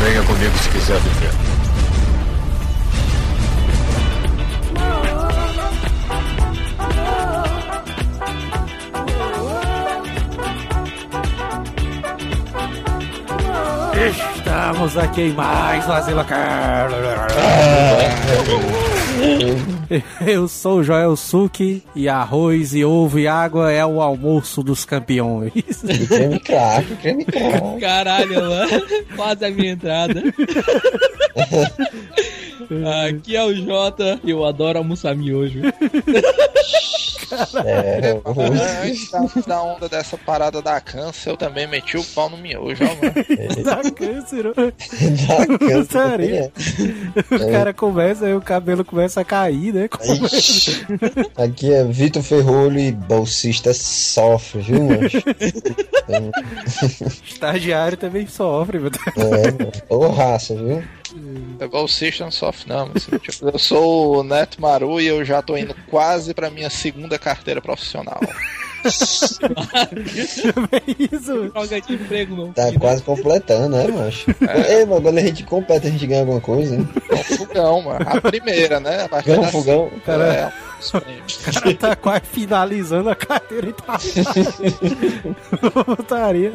Venha comigo se quiser viver. Estamos aqui em mais um Asila Eu sou o Joel Suki e arroz e ovo e água é o almoço dos campeões. E creme crack, creme crack. Caralho, mano. Quase a minha entrada. Aqui é o Jota, eu adoro almoçar miojo. É, Antes da, da onda dessa parada da câncer, eu também meti o pau no miojo, ó, mano. Dá câncer. ó. da câncer Putaria. O cara começa e o cabelo começa a cair, né? Ixi. Aqui é Vitor Ferrolho e bolsista sofre, viu, mancho? Estagiário também sofre, meu Deus. É, mano. Ô raça, viu? É igual o System Soft, não. Mas, tipo, eu sou o Neto Maru e eu já tô indo quase pra minha segunda carteira profissional. É isso. De emprego, não. Tá quase completando, né, mancho? Ei, mano, quando a gente completa, a gente ganha alguma coisa, hein? É um fogão, mano. A primeira, né? A partir Ganha um fogão. Cara, É, o cara tá quase finalizando a carteira e tá. Putaria.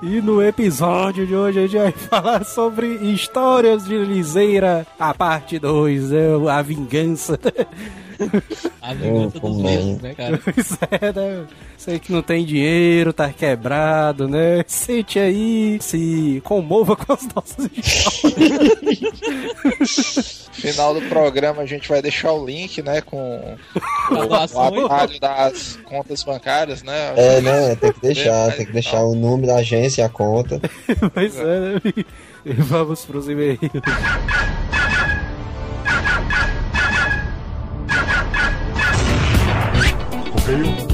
E no episódio de hoje a gente vai falar sobre histórias de Liseira, a parte 2, a vingança. A vingança Oh, dos mesmos, né, cara? Pois é, né? Sei que não tem dinheiro, tá quebrado, né? Sente aí, se comova com as nossas histórias. Final do programa a gente vai deixar o link, né? Com o Doações. atalho das contas bancárias, né? É, né? Tem que deixar, tem que deixar o nome da agência e a conta. Pois é, né? E vamos pros e-mails. Like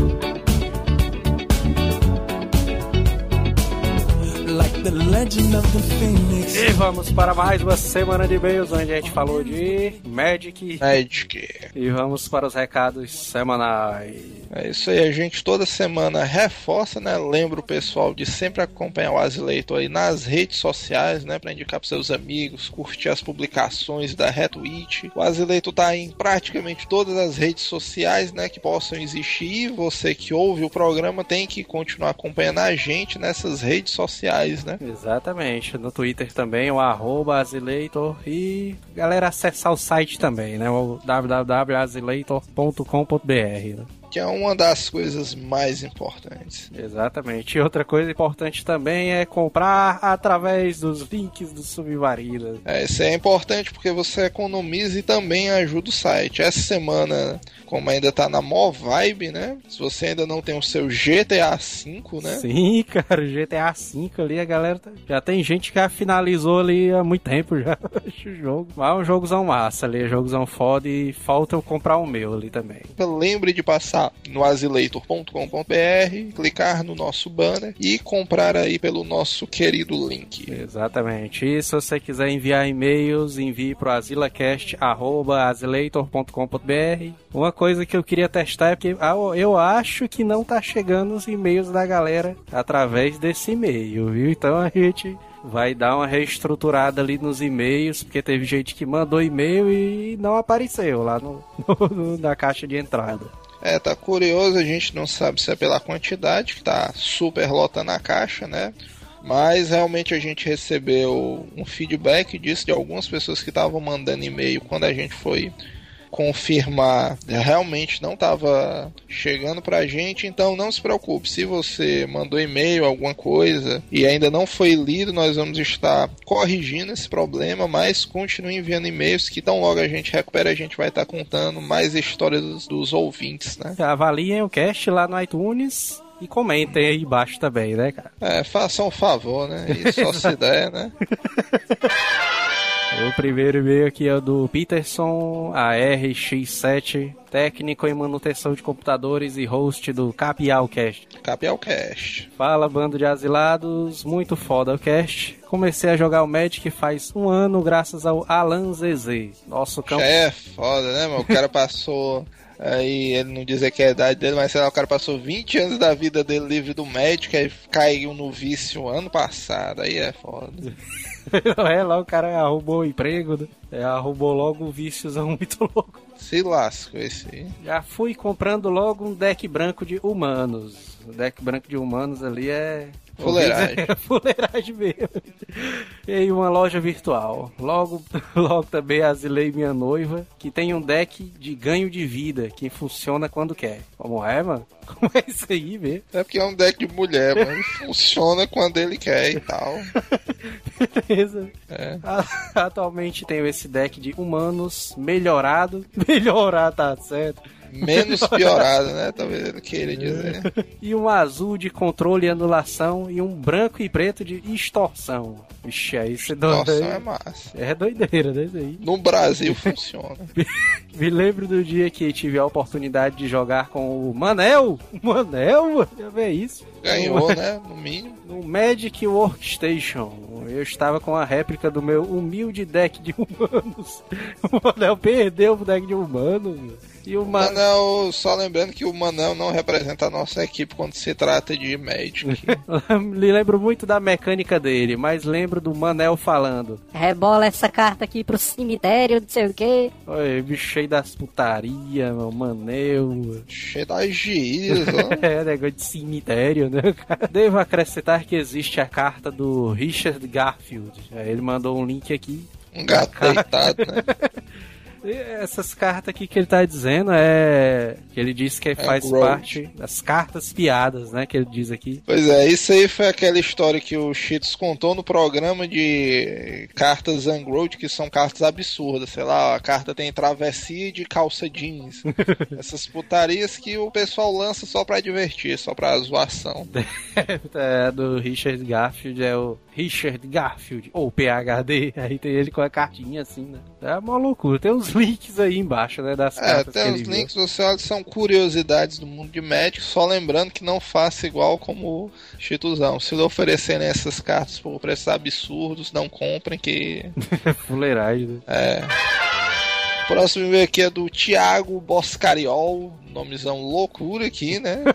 E vamos para mais uma semana de e-mails onde a gente falou de Magic. Magic. E vamos para os recados semanais. É isso aí, a gente toda semana reforça, né? Lembra o pessoal de sempre acompanhar o Azileito aí nas redes sociais, né? Pra indicar pros seus amigos, curtir as publicações da Retweet. O Azileito tá em praticamente todas as redes sociais, né? Que possam existir. E você que ouve o programa tem que continuar acompanhando a gente nessas redes sociais, né? Exatamente. No Twitter também, o arroba Azileitor. E galera acessar o site também, né? O www.azileitor.com.br. Né? Que é uma das coisas mais importantes. Exatamente. E outra coisa importante também é comprar através dos links do Submarino. É, isso é importante porque você economiza e também ajuda o site. Essa semana, como ainda tá na mó vibe, né? Se você ainda não tem o seu GTA V, né? Sim, cara, o GTA V ali, a galera tá- já tem gente que já finalizou ali há muito tempo já o jogo. Mas é um jogozão massa ali, é um jogozão foda e falta eu comprar o meu ali também. Lembre de passar no azileitor.com.br, clicar no nosso banner e comprar aí pelo nosso querido link. Exatamente. E se você quiser enviar e-mails, envie para azileitor.com.br. Uma coisa que eu queria testar é porque ah, eu acho que não tá chegando os e-mails da galera através desse e-mail, viu? Então a gente vai dar uma reestruturada ali nos e-mails, porque teve gente que mandou e-mail e não apareceu lá no, no- na caixa de entrada. É, tá curioso, a gente não sabe se é pela quantidade, que tá super lotando a caixa, né? Mas realmente a gente recebeu um feedback disso de algumas pessoas que estavam mandando e-mail quando a gente foi confirmar. Realmente não estava chegando pra gente, então não se preocupe. Se você mandou e-mail, alguma coisa e ainda não foi lido, nós vamos estar corrigindo esse problema, mas continue enviando e-mails que tão logo a gente recupera, a gente vai estar contando mais histórias dos, dos ouvintes, né? Avaliem o cast lá no iTunes e comentem aí embaixo também, né, cara? É, façam um favor, né? E só se der, né? O primeiro e-mail aqui é o do Peterson ARX7, técnico em manutenção de computadores e host do Capialcast. Capialcast. Fala, bando de asilados, muito foda o cast. Comecei a jogar o Magic faz um ano graças ao Alan ZZ, nosso campo. É foda, né, mano? O cara passou Aí ele não dizer que é a idade dele, mas sei lá, o cara passou 20 anos da vida dele livre do médico, aí caiu no vício ano passado, aí é foda. é, lá o cara arrumou o emprego, né? É, arrumou logo um víciozão muito louco. Se lasca esse aí. Já fui comprando logo um deck branco de humanos. O deck branco de humanos ali é. Fuleiragem. Fuleiragem mesmo. E aí uma loja virtual. Logo, logo também asilei minha noiva, que tem um deck de ganho de vida, que funciona quando quer. Como é, mano? Como é isso aí mesmo? É porque é um deck de mulher, mas funciona quando ele quer e tal. Beleza. É. Atualmente tenho esse deck de humanos melhorado. Melhorar, tá certo. Menos piorado, né? Talvez ele queira dizer. E um azul de controle e anulação. E um branco e preto de extorsão. Vixe, aí você Nossa, é massa. É doideira, né? Aí. No Brasil funciona. Me lembro do dia que tive a oportunidade de jogar com o Manel. Manel, mano, já vê isso. Ganhou, né? No mínimo. No Magic Workstation. Eu estava com a réplica do meu humilde deck de humanos. O Manel perdeu o deck de humanos. E o Manel. Manel, só lembrando que o Manel não representa a nossa equipe quando se trata de Magic. Me lembro muito da mecânica dele, mas lembro do Manel falando. Rebola essa carta aqui pro cemitério, não sei o quê. Oi, bicho cheio das putaria, meu Manel. Cheio das gírias, ó. É, negócio de cemitério, né? cara? Devo acrescentar que existe a carta do Richard Garfield. Aí Ele mandou um link aqui. Um gato deitado, né? Essas cartas aqui que ele tá dizendo é. que ele diz que faz Road. parte das cartas piadas, né? Que ele diz aqui. Pois é, isso aí foi aquela história que o Cheetos contou no programa de cartas Ungrowth, que são cartas absurdas. Sei lá, a carta tem travessia de calça jeans. Essas putarias que o pessoal lança só pra divertir, só pra zoação. é, do Richard Garfield é o Richard Garfield, ou PHD. Aí tem ele com a cartinha assim, né? É uma loucura. Tem uns links aí embaixo, né? Das É, tem viu. links, você olha, são curiosidades do mundo de Magic, só lembrando que não faça igual como o Chituzão. Se lhe oferecerem essas cartas por preços absurdos, não comprem que Fuleiragem, né? É. O próximo e-mail aqui é do Thiago Boscariol, nomezão loucura aqui, né?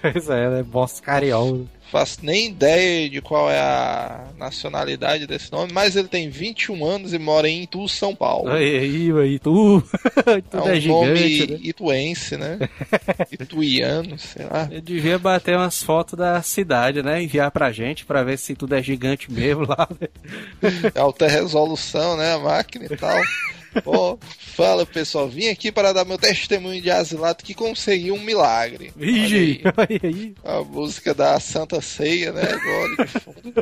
Pois é, né? Boss Cariol. Faço nem ideia de qual é a nacionalidade desse nome, mas ele tem 21 anos e mora em Itu, São Paulo. Aí, aí, aí, tu. É Tudo um é, nome gigante, né? ituense, né? Ituiano, sei lá. Eu devia bater umas fotos da cidade, né? Enviar pra gente pra ver se tudo é gigante mesmo lá. né? Alta resolução, né? A máquina e tal. Pô, fala pessoal, vim aqui para dar meu testemunho de asilado que conseguiu um milagre. Vigi! Olha aí, A música da Santa Ceia, né? Agora de fundo.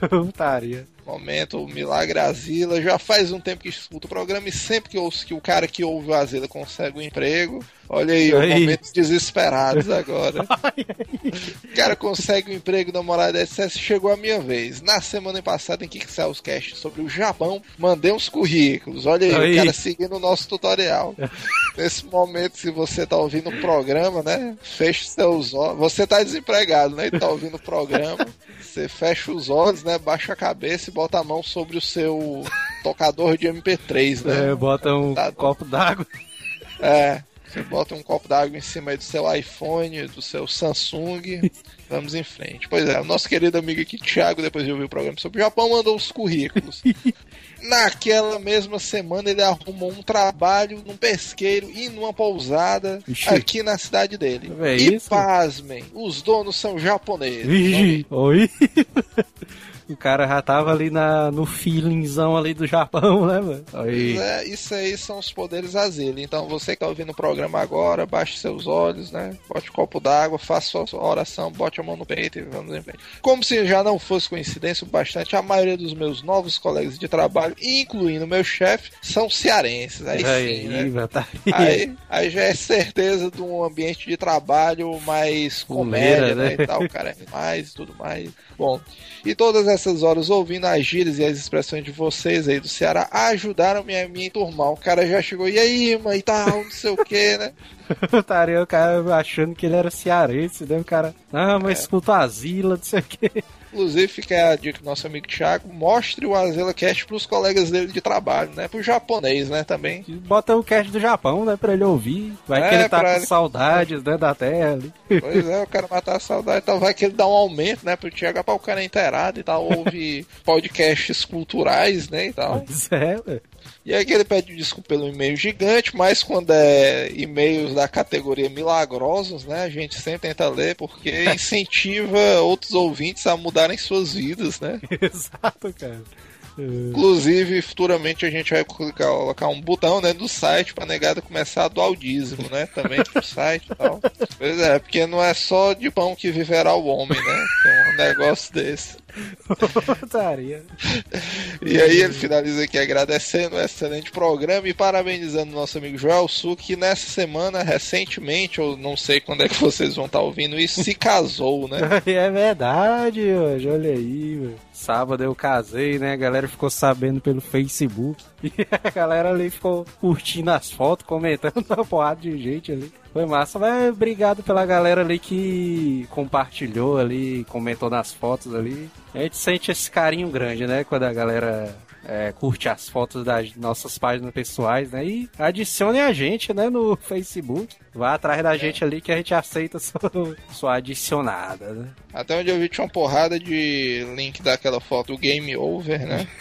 putaria. Momento, o Milagre Asila. Já faz um tempo que escuto o programa e sempre que ouço que o cara que ouve o Asila consegue um emprego. Olha aí, Aí. momentos desesperados agora. o cara consegue um emprego na morada SS, chegou a minha vez. Na semana passada, em que saiu os cast sobre o Japão, mandei uns currículos. Olha aí, Aí. o cara seguindo o nosso tutorial. Nesse momento, se você tá ouvindo o programa, né? Feche seus olhos. Você tá desempregado, né? E tá ouvindo o programa. Você fecha os olhos, né? Baixa a cabeça e bota a mão sobre o seu tocador de MP3, né? É, bota um Tá. copo d'água. É. Você bota um copo d'água em cima aí do seu iPhone, do seu Samsung. Vamos em frente. Pois é, o nosso querido amigo aqui, Thiago, depois de ouvir o programa sobre o Japão, mandou os currículos. Naquela mesma semana ele arrumou um trabalho num pesqueiro e numa pousada Ixi. aqui na cidade dele. É e isso? pasmem, os donos são japoneses. Vigi! Oi! O cara já tava ali na, no feelingzão ali do Japão, né, mano? Aí. Pois é, isso aí são os poderes Azele. Então você que tá ouvindo o programa agora, baixe seus olhos, né? Bote um copo d'água, faça sua oração, bote a mão no peito e vamos em frente. Como se já não fosse coincidência o bastante, a maioria dos meus novos colegas de trabalho, incluindo meu chefe, são cearenses. Aí, Aí, sim, né? vai tá Aí, aí já é certeza de um ambiente de trabalho mais comédia, né? né? E tal, o cara é mais e tudo mais. Bom, e todas essas horas ouvindo as gírias e as expressões de vocês aí do Ceará ajudaram-me a me enturmar. O cara já chegou, e aí, mãe, e tal, não sei o que, né? Estaria o cara achando que ele era cearense, né? O cara, ah, É. mas escuta asila, não sei o quê. Inclusive, fica a dica do nosso amigo Thiago, mostre o Azela Cast pros colegas dele de trabalho, né? Pro japonês, né, também. Bota o cast do Japão, né, pra ele ouvir. Vai É, que ele tá com ele- saudades, né, da terra ali. Pois é, o cara matar a saudade, então vai que ele dá um aumento, né, pro Thiago, pra o cara inteirado e tal, ouve podcasts culturais, né, e tal. Pois é, velho. E aí ele pede desculpa pelo e-mail gigante, mas quando é e-mails da categoria milagrosos, né, a gente sempre tenta ler, porque incentiva outros ouvintes a mudarem suas vidas, né. Exato, cara. É. Inclusive, futuramente a gente vai colocar, colocar um botão né, do site pra negada começar a doar o dízimo, né? Também pro site e tal. Pois é, porque não é só de pão que viverá o homem, né? Tem um negócio desse. Putaria. E aí ele finaliza aqui agradecendo o excelente programa e parabenizando o nosso amigo Joel Su, que nessa semana, recentemente, ou não sei quando é que vocês vão estar ouvindo isso, se casou, né? É verdade, hoje, olha aí, velho. Sábado eu casei, né? A galera ficou sabendo pelo Facebook. A galera ali ficou curtindo as fotos, comentando uma porrada de gente ali. Foi massa, mas obrigado pela galera ali que compartilhou ali, comentou nas fotos ali. A gente sente esse carinho grande, né? Quando a galera é, curte as fotos das nossas páginas pessoais, né? E adicione a gente, né, no Facebook. Vá atrás da gente ali que a gente aceita sua, sua adicionada, né? Até onde eu vi tinha uma porrada de link daquela foto do Game Over, né?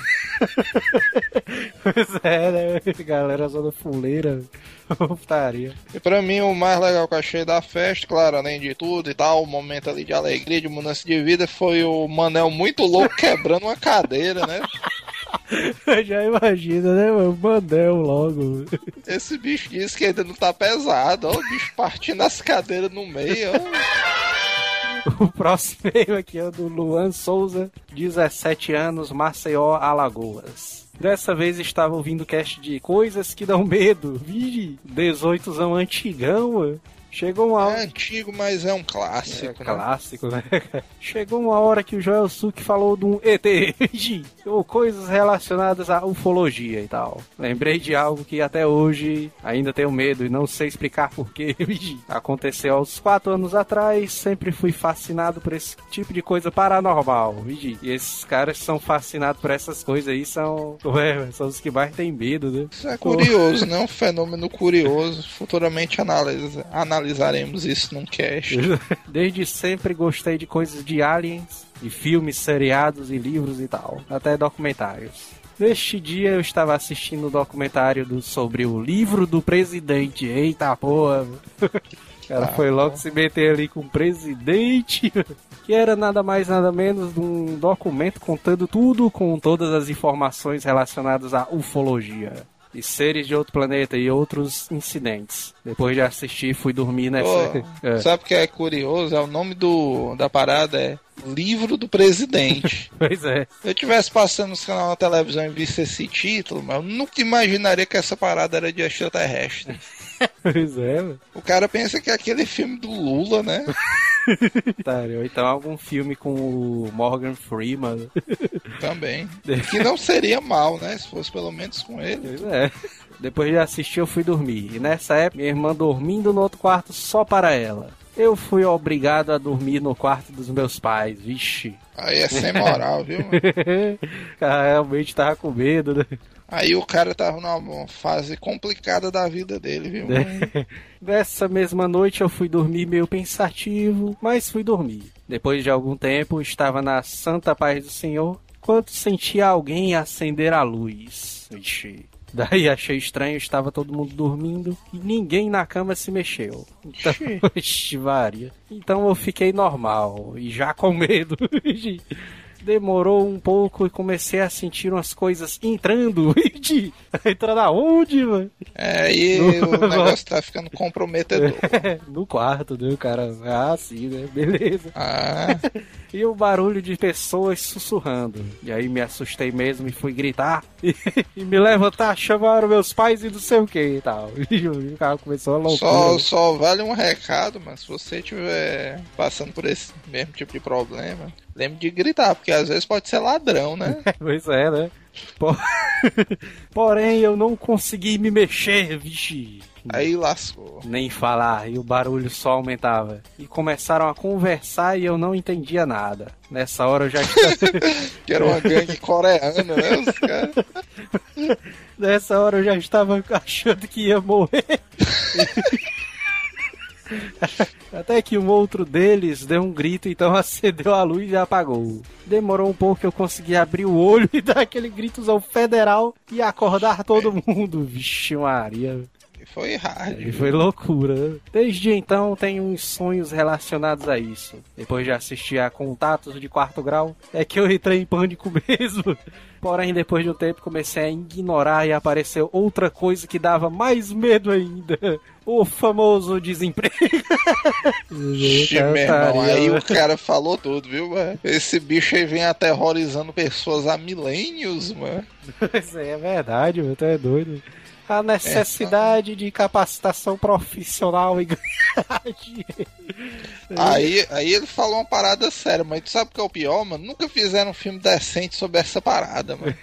Pois é, né? Galera zona fuleira. Putaria. E pra mim o mais legal que eu achei da festa, claro, além de tudo e tal, o momento ali de alegria, de mudança de vida, foi o Manel muito louco quebrando uma cadeira, né? Já imagina, né, mano? Mandel logo. Esse bicho disse que ainda não tá pesado, ó, o bicho partindo as cadeiras no meio, ó. O próximo e-mail aqui é o do Luan Souza, 17 anos, Maceió, Alagoas. Dessa vez estava ouvindo o cast de coisas que dão medo. Vigi, 18zão antigão, mano. Chegou uma É hora. antigo, mas é um É clássico, né? clássico, né? Chegou uma hora que o Joel Suki falou de um ET, ou coisas relacionadas à ufologia e tal. Lembrei de algo que até hoje ainda tenho medo e não sei explicar porquê. Aconteceu aos quatro anos atrás, sempre fui fascinado por esse tipo de coisa paranormal. E esses caras que são fascinados por essas coisas aí são, ué, são os que mais têm medo, né? Isso é curioso, né? Um fenômeno curioso. Futuramente analisa, analisaremos isso num cast. Desde sempre gostei de coisas de aliens, de filmes, seriados e livros e tal, até documentários. Neste dia eu estava assistindo o documentário do, sobre o livro do presidente. Eita porra! Ah, foi logo se meter ali com o presidente, que era nada mais nada menos um documento contando tudo com todas as informações relacionadas à ufologia. E seres de outro planeta e outros incidentes. Depois de assistir, fui dormir nessa. Pô, É. Sabe o que é curioso? É o nome do, da parada é Livro do Presidente. Pois é. Se eu tivesse passando nos canal na televisão e visse esse título, mas eu nunca imaginaria que essa parada era de extraterrestre. Pois é, mano. O cara pensa que é aquele filme do Lula, né? Otário. Ou então algum filme com o Morgan Freeman. Também. Que não seria mal, né? Se fosse pelo menos com ele. Pois é. Depois de assistir, eu fui dormir. E nessa época, minha irmã dormindo no outro quarto só para ela. Eu fui obrigado a dormir no quarto dos meus pais. Vixe. Aí é sem moral, viu? mano? Cara, realmente tava com medo, né? Aí o cara tava numa fase complicada da vida dele, viu? mano? Nessa mesma noite eu fui dormir meio pensativo, mas fui dormir. Depois de algum tempo, estava na santa paz do Senhor, quando senti alguém acender a luz. Ixi. Daí achei estranho, estava todo mundo dormindo e ninguém na cama se mexeu. Então, ixi, varia. Então eu fiquei normal e já com medo. Demorou um pouco e comecei a sentir umas coisas entrando. Ixi. Entrando aonde, mano? É, e o negócio tá ficando comprometedor. no quarto, né? O cara, ah, sim, né? Beleza. Ah, E o barulho de pessoas sussurrando. E aí me assustei mesmo e fui gritar. E, e me levantar, chamaram meus pais e não sei o que e tal. E o cara começou a loucura. só, só vale um recado, mas se você estiver passando por esse mesmo tipo de problema, lembre de gritar, porque às vezes pode ser ladrão, né? Pois é, né? Po- Porém, eu não consegui me mexer, vixe. Aí lascou. Nem falar, e o barulho só aumentava. E começaram a conversar e eu não entendia nada. Nessa hora eu já Que era uma gangue coreana, né? Os caras. Nessa hora eu já estava achando que ia morrer. Até que um outro deles deu um grito, então acendeu a luz e apagou. Demorou um pouco que eu consegui abrir o olho e dar aquele gritozão federal e acordar todo mundo. Vixe Maria. E foi hard. E foi loucura. Desde então tenho uns sonhos relacionados a isso. Depois de assistir a Contatos de Quarto Grau, é que eu entrei em pânico mesmo. Porém, depois de um tempo comecei a ignorar e apareceu outra coisa que dava mais medo ainda. O famoso desemprego. Ixi, meu irmão, aí o cara falou tudo, viu, mano? Esse bicho aí vem aterrorizando pessoas há milênios, mano. Isso aí é verdade, meu, tu é doido. A necessidade de capacitação profissional e ganhar dinheiro. Aí, aí ele falou uma parada séria, mas tu sabe o que é o pior, mano? Nunca fizeram um filme decente sobre essa parada, mano.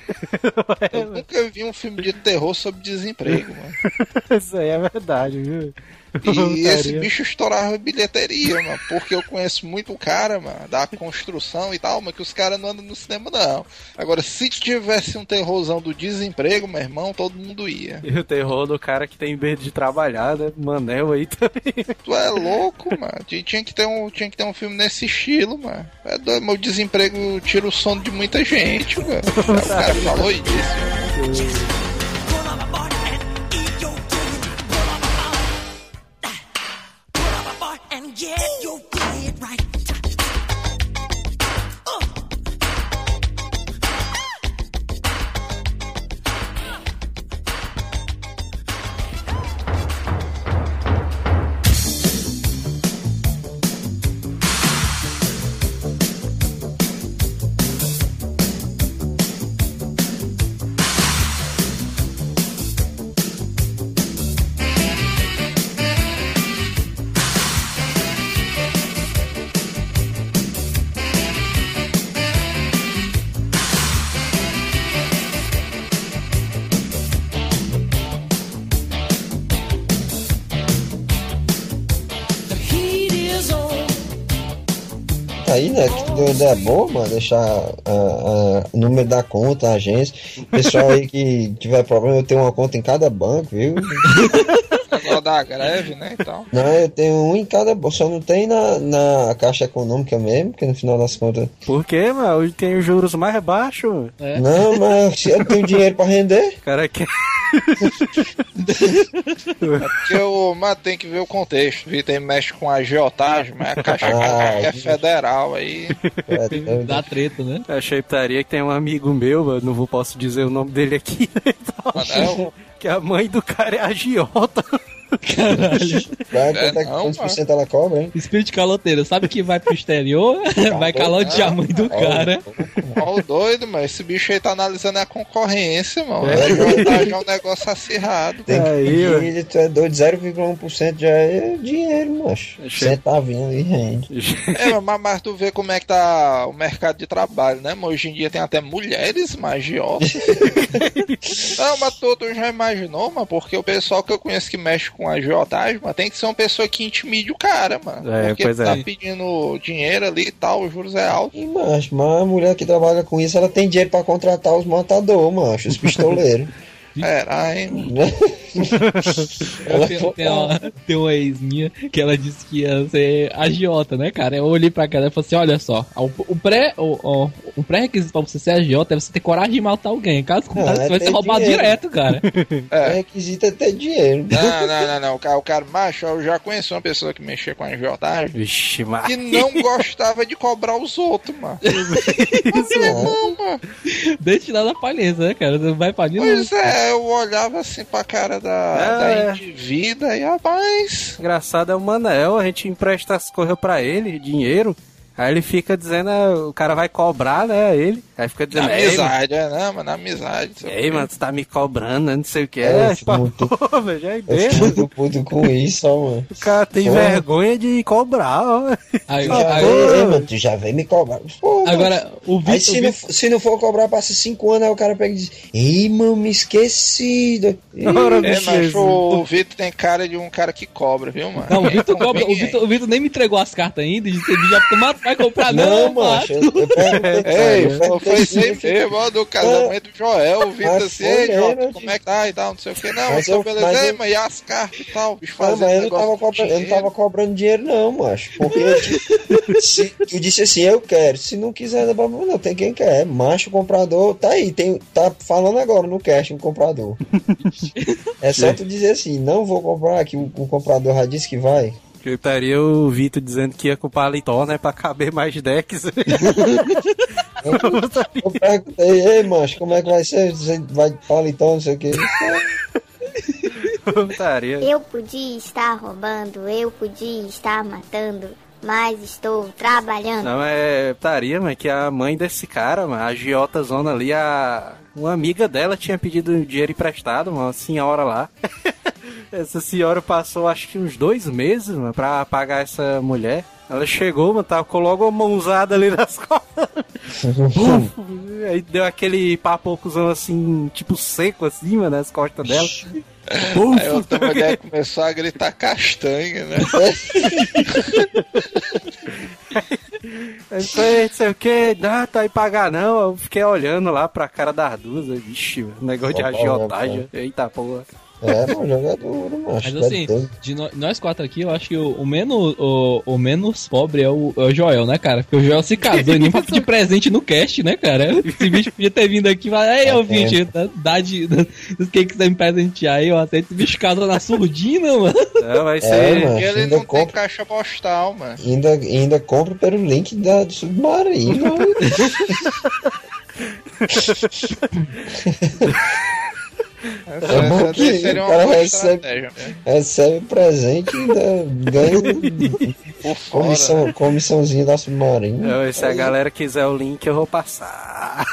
Eu nunca vi um filme de terror sobre desemprego, mano. Isso aí é verdade, viu? E esse bicho estourava bilheteria, mano. Porque eu conheço muito o cara, mano, da construção e tal, mas que os caras não andam no cinema, não. Agora, se tivesse um terrorzão do desemprego, meu irmão, todo mundo ia. E o terror do cara que tem medo de trabalhar, né? Manel aí também. Tu é louco, mano. Tinha que ter um, tinha que ter um filme nesse estilo, mano. É doido, meu desemprego tira o sono de muita gente, mano. O cara falou disso. and que deu ideia boa, mano, deixar ah, ah, o número da conta, a agência. Pessoal aí que tiver problema, eu tenho uma conta em cada banco, viu? Agora da greve, né? Então. Não, eu tenho um em cada banco, só não tem na, na Caixa Econômica mesmo, porque no final das contas. Por quê, mano? Hoje tem os juros mais baixos. É. Não, mas se eu tenho dinheiro pra render. O cara quer. Porque o, mas tem que ver o contexto. Vitor mexe com agiotagem, mas a Caixa Ah, é federal aí. É, é, Dá treta, né? Achei putaria que tem um amigo meu, eu não vou posso dizer o nome dele aqui, né? Então, que a mãe do cara é agiota. Caralho. vai, É, quanto é- não, quantos mano. ela cobra, hein? Espírito caloteiro, sabe que vai pro exterior? vai calautear a mãe do cara. ó o doido, mas esse bicho aí tá analisando a concorrência, mano. É. É. Já é um negócio acirrado. Tem que Aí, pedir, ele, tu é doido, 0,1% já é dinheiro, macho. Achei- Centavinho ali rende. É, mas, mas tu vê como é que tá o mercado de trabalho, né? Mas hoje em dia tem até mulheres magiotas. Não, mas tu, tu já imaginou, mano? Porque o pessoal que eu conheço que mexe com agiotagem, mano, tem que ser uma pessoa que intimide o cara, mano. É, porque pois ele tá é. pedindo dinheiro ali e tal, os juros é alto. E, macho, mas a mulher que trabalha com isso, ela tem dinheiro pra contratar os matadores, macho, os pistoleiros. Era, hein? ela Tem, tem uma, tem uma ex minha que ela disse que ia ser agiota, né, cara? Eu olhei pra cara e falei assim: olha só, o, o pré, o, o, o pré-requisito pra você ser agiota é você ter coragem de matar alguém. Caso contrário, Ah, você vai ser roubado direto, cara. O requisito é ter dinheiro. Não, não, não, não. O cara, o cara macho, eu já conheci uma pessoa que mexia com agiotagem Vixe, mas. que não gostava de cobrar os outros, mano. Mas, meu irmão, mano. Deixa lá na palheza, né, cara? Você vai pra ali, Pois é, eu olhava assim pra cara da, É. da indivídua e rapaz. Engraçado é o Manel, a gente empresta as coisas pra ele, dinheiro, Aí ele fica dizendo, ah, o cara vai cobrar, né, ele. Aí fica Na dizendo, mano, amizade, é, não, mas na amizade. ei, mano, tu tá me cobrando, né, não sei o que. É, É, tipo, fico muito- pô, velho, já é Eu mano. puto com isso, ó, mano. O cara tem Porra. vergonha de cobrar, ó. Aí, Tu já aí- ei, mano, tu já veio me cobrar. Pô, mano. agora, o Aí Vitor. se não, se não for cobrar, passa cinco anos, aí o cara pega e diz, ei, mano, me esqueci. do- Ora, É, mas o Vitor tem cara de um cara que cobra, viu, mano? Não, o Vitor cobra. O. Vitor, o Vitor nem me entregou as cartas ainda. E já "Mas vai comprar, não, Não, mano. macho, eu, eu perguntei, Ei, eu foi, perguntei foi se isso aí ele- mesmo, ó, do casamento do Joel, o Vitor assim, ei, Jota, eu como é que tá e tal, não sei o que, não, Mas eu- beleza, mas ei, eu- mas e as cartas e tal, bicho Não, fazendo mas eu não, tava cobrando, eu não dinheiro. tava cobrando dinheiro, não, macho. Porque tipo, se tu disse assim, eu quero. Se não quiser, não, tem quem quer. Macho, comprador, tá aí. Tem, tá falando agora no cast o comprador. É só tu dizer assim, não vou comprar, que o, o comprador já disse que vai. Eu estaria o Vitor dizendo que ia com paletó, né, pra caber mais decks. Eu perguntei, ei, macho, como é que vai ser? Você vai de paletó, não sei o que. Eu estaria. Eu podia estar roubando, eu podia estar matando, mas estou trabalhando. Não, é estaria, mas que a mãe desse cara, mano, a Giota Zona ali, a. Uma amiga dela tinha pedido dinheiro emprestado, uma senhora lá. Essa senhora passou acho que uns dois meses, mano, pra pagar essa mulher. Ela chegou, mano, tava com logo uma mãozada ali nas costas. Aí deu aquele papocuzão assim, tipo seco assim, mano, nas costas dela. Buf! Aí outra mulher começou a gritar castanha, né? Aí foi, não sei o que, não, tá aí pagar não. Eu fiquei olhando lá pra cara das duas, vixe, mano, negócio de agiotagem. Eita porra. É, mano, jogador, macho. Mas assim, de nó- nós quatro aqui, eu acho que o, o menos, o, o menos pobre é o, é o Joel, né, cara? Porque o Joel se casou e nem pra pedir presente no cast, né, cara? Esse bicho podia ter vindo aqui e falar, ei, É ouvinte, dá, dá de. dá- Quem quiser me presentear aí, eu aceito. Esse bicho casou na surdina, mano. Não, vai É, ser. mano. Porque ele ainda não tem compra. caixa postal, mano. Ainda, ainda compra pelo link da, do submarino. Essa, É bom que o cara recebe-? Recebe presente e ainda ganha fora. comissão, comissãozinha da submarino. Não, se a galera quiser o link, eu vou passar.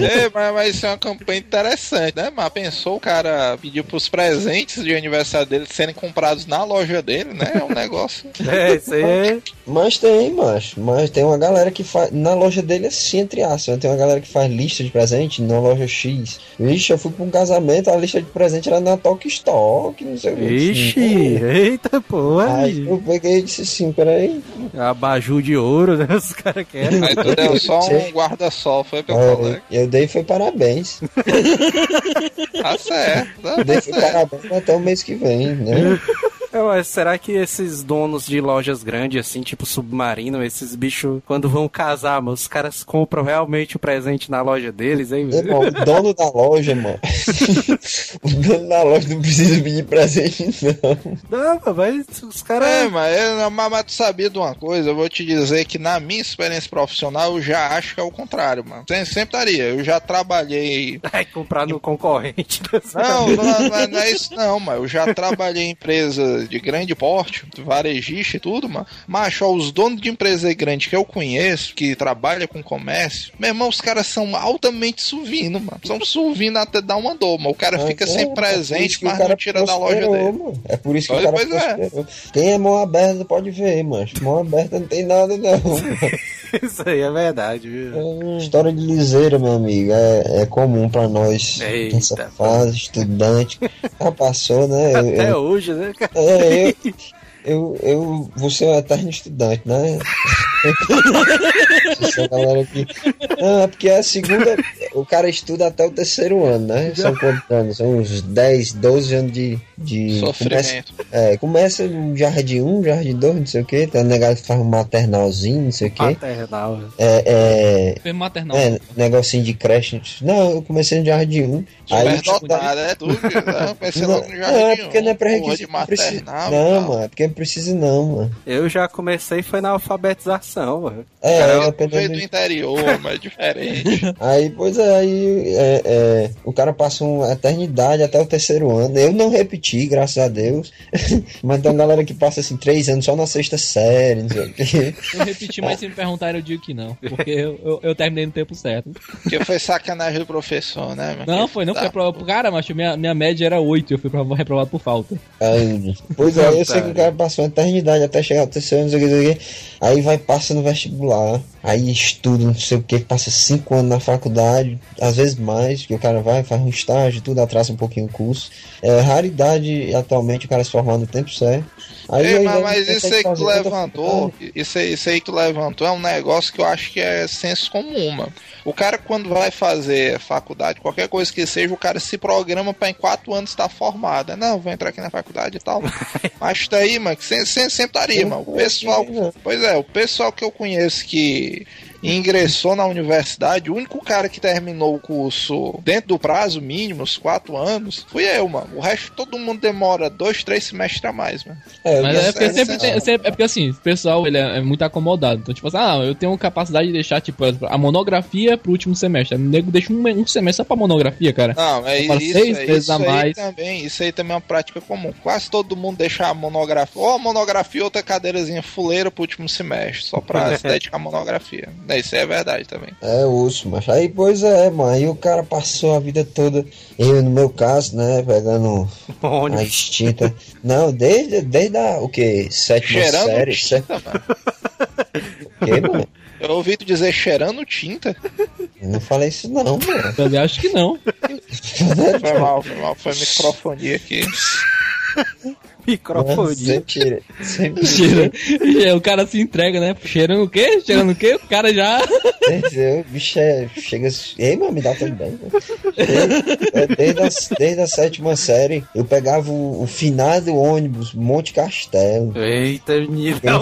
É, mas, mas isso é uma campanha interessante, né? Mas pensou o cara pedir pros presentes de aniversário dele serem comprados na loja dele, né? É um negócio. É, isso aí é. Mas tem, macho. Mas tem uma galera que faz. Na loja dele, assim, entre aspas. Tem uma galera que faz lista de presente na loja X. Vixe, eu fui pra um casamento, a lista de presente era na Talk Stock, não sei o que. Ixi, eita porra. Aí eu peguei e disse assim, peraí. Abajur de ouro, né? Os caras querem. Aí tu deu só um guarda-sol, foi Aí, colega. eu dei foi parabéns. Tá certo, Eu tá dei foi certo. parabéns até o mês que vem, né? Mas será que esses donos de lojas grandes, assim, tipo Submarino, esses bichos, quando vão casar, mano, os caras compram realmente o presente na loja deles, hein? velho? Irmão, o dono da loja, mano. o dono da loja não precisa pedir presente, não. Não, mas os caras. mas, é, mas, mas tu sabia de uma coisa? Eu vou te dizer que na minha experiência profissional eu já acho que é o contrário, mano. Sempre, sempre daria. Eu já trabalhei. Vai comprar no concorrente. Não, não, não, não é isso não, mas eu já trabalhei em empresa de grande porte, varejista e tudo, mano. Macho, ó, os donos de empresa grande que eu conheço, que trabalha com comércio, meu irmão, os caras são altamente suvinos, mano. São suvinos até dar uma dor, mano. O cara Mas fica é, sem é presente, o mas cara não tira da loja dele. mano. É por isso que Pois- o cara pois é. Quem é mão aberta pode ver, mas mão aberta não tem nada, não. Isso aí é verdade, viu? História de liseira, meu amigo, é, é comum pra nós Eita, nessa fase, estudante. Já passou, né? Até eu, hoje, né, cara? É, eu, eu, eu vou ser um eterno estudante, né? Essa galera aqui. É porque é a segunda. O cara estuda até o terceiro ano, né? São quantos anos? São uns 10, 12 anos de. de começa, Sofrimento. é, começa no jardim 1, jardim 2, não sei o que. Tem um negócio que faz um maternalzinho, não sei o que. Paternal. né? É, Foi maternal. é, é, negocinho de creche. Não, eu comecei no jardim 1. Aí Superdotado, é tudo. Não, pensei Não, logo no não, jardim. é porque não é um, pré-requisito. Não, precisa, maternal não mano, é porque não precisa não, mano. Eu já comecei foi na alfabetização, mano. É, Cara, é, veio do- do interior, mas é diferente. Aí, pois é, aí é, é, o cara passa uma eternidade até o terceiro ano. Eu não repeti, graças a Deus. Mas tem uma galera que passa assim três anos só na sexta série, não sei o quê. Eu repeti, mas se me perguntarem, eu digo que não. Porque eu, eu, eu terminei no tempo certo. Porque foi sacanagem do professor, né? mas Não, foi não, tá. foi aprovado. Cara, macho, minha, minha média era 8, eu fui prova- reprovado por falta. Aí, pois é, eu sei que o cara passou uma eternidade até chegar ao terceiro ano, não sei o que, não sei o que. Aí vai, passa no vestibular, aí estuda, não sei o que, passa cinco anos na faculdade, às vezes mais, que o cara vai, faz um estágio, tudo atrasa um pouquinho o curso. É raridade atualmente o cara se formar no tempo certo. Aí, Ei, aí mas, mas isso aí que tu levantou, isso aí, isso aí que tu levantou é um negócio que eu acho que é senso comum, mano. O cara, quando vai fazer faculdade, qualquer coisa que seja, o cara se programa pra em quatro anos estar formado. Não, vou entrar aqui na faculdade e tal. Mas tá aí, mano, que sempre, sempre, sempre estaria, mano. O pessoal, pois é, o pessoal que eu conheço que ingressou na universidade, o único cara que terminou o curso dentro do prazo mínimo, os quatro anos, fui eu, mano. O resto todo mundo demora dois, três semestres a mais, mano. É, Mas é porque sempre tem, sempre- é porque assim, o pessoal ele é, é muito acomodado. Então, tipo assim, ah, eu tenho capacidade de deixar, tipo, a monografia pro último semestre. O nego deixa um, um semestre só pra monografia, cara. Não, é isso, seis é vezes isso a aí mais. também. Isso aí também é uma prática comum. Quase todo mundo deixa a monografia, ou a monografia, outra cadeirazinha fuleira pro último semestre, só pra se dedicar à monografia. É, Isso aí é verdade também. É osso, mas aí, pois é, mano. Aí o cara passou a vida toda, eu no meu caso, né, pegando a extinta. Não, desde, desde a, o que? Sétima Cheirando série? mano. que, mano? Eu ouvi tu dizer cheirando tinta. Eu não falei isso não, mano. Também acho que não. Foi mal, foi mal, foi microfonia aqui. Microfone. Sem tira. Sem Cheira. E o cara se entrega, né? Cheirando o quê? Cheirando o quê? O cara já. Entendeu? Bicho, é, chega. Ei, mano, me dá também. Né? Desde, é, desde, a, desde a sétima série, eu pegava o, o finado ônibus Monte Castelo. Eita,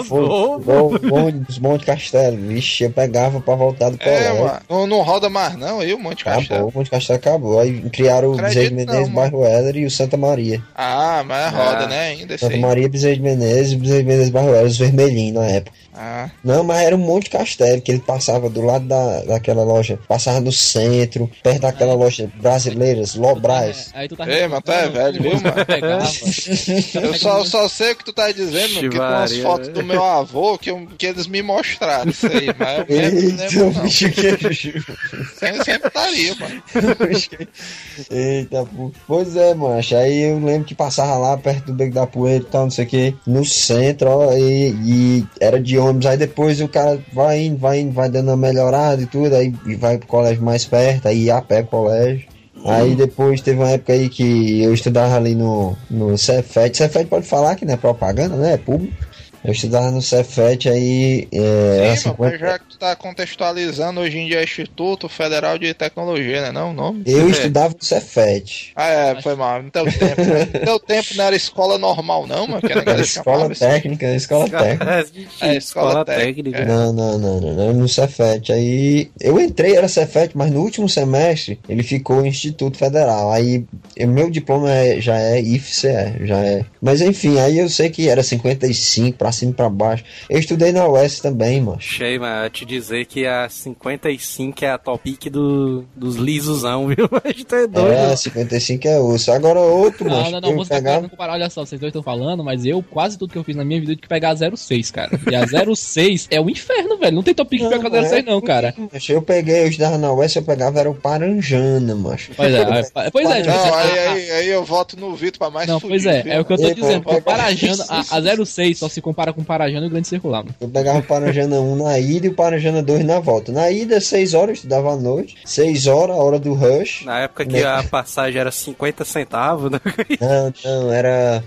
for, novo. o ônibus Monte Castelo. Vixe, eu pegava pra voltar do É, mano. Não, não roda mais não, aí o Monte Acabou, Castelo. o Monte Castelo acabou. Aí criaram o não, Menezes. Bairro Heller e o Santa Maria. Ah, mas roda, Ah. né, ainda esse Santa aí. Maria, Bezerra de Menezes e Bezerra de Menezes, os vermelhinhos na época. Ah, Não, mas era um Monte Castelo, que ele passava do lado da, daquela loja, passava no centro, perto daquela loja brasileiras, Lobras. Aí tu tá Ei, mas tu é velho, viu, mano? Eu só, só sei o que tu tá dizendo, mano, porque tem umas Chivaria. fotos do meu avô que, eu- que eles me mostraram isso aí, mas eu Eita, lembro não. bicho, que Sempre, sempre estaria, mano. Eita, pô. Pois é, mancha. Aí eu lembro que passava lá perto do Beco da Poeira e tal, não sei o que, no centro, ó, e, e era de ônibus. Aí depois o cara vai indo, vai indo, vai dando uma melhorada e tudo, aí e vai pro colégio mais perto, aí ia a pé pro colégio. Aí depois teve uma época aí que eu estudava ali no, no Cefet. Cefet pode falar que não é propaganda, né? É público. Eu estudava no Cefet aí. É, Sim, mano, 50 mas já que tu tá contextualizando, hoje em dia é Instituto Federal de Tecnologia, né? Não, o nome? Eu É. estudava no Cefet. Ah, é, foi mal. No teu tempo. né? No teu tempo não era escola normal, não, mano. Escola assim. técnica, escola técnica. É, escola escola técnica. técnica. Não, não, não, não, não, no Cefet. Aí eu entrei, era Cefet, mas no último semestre ele ficou Instituto Federal. Aí o meu diploma é- já é IFCE, já é. Mas enfim, aí eu sei que era 55 pra cima e pra baixo. Eu estudei na UES também, mano. Achei, mas te dizer que a 55 é a topic do, dos lisosão, viu? Mas tu é doido. É, 55 é osso. Agora outro, Não, mano. não, não, eu você tá pegava... querendo comparar, olha só, vocês dois estão falando, mas eu, quase tudo que eu fiz na minha vida, eu tive que pegar a 06, cara. E a 06 é o inferno, velho. Não tem topic Não, que a 06, é. não, cara. Eu peguei, eu estudava na UES, eu pegava era o Paranjana, macho. Pois é, aí- pois é, Não, a- aí, a- aí, aí eu voto no Vitor pra mais Não, pois é, viu? é o que eu tô dizendo. Parajana, a, a 06 só se compara com o Parajana e o Grande Circular, mano. Eu pegava o Paranjana 1 na ida e o Paranjana 2 na volta. Na ida, 6 horas, eu estudava à noite. 6 horas, a hora do rush. Na época que a passagem era 50 centavos, né? Não, não, era.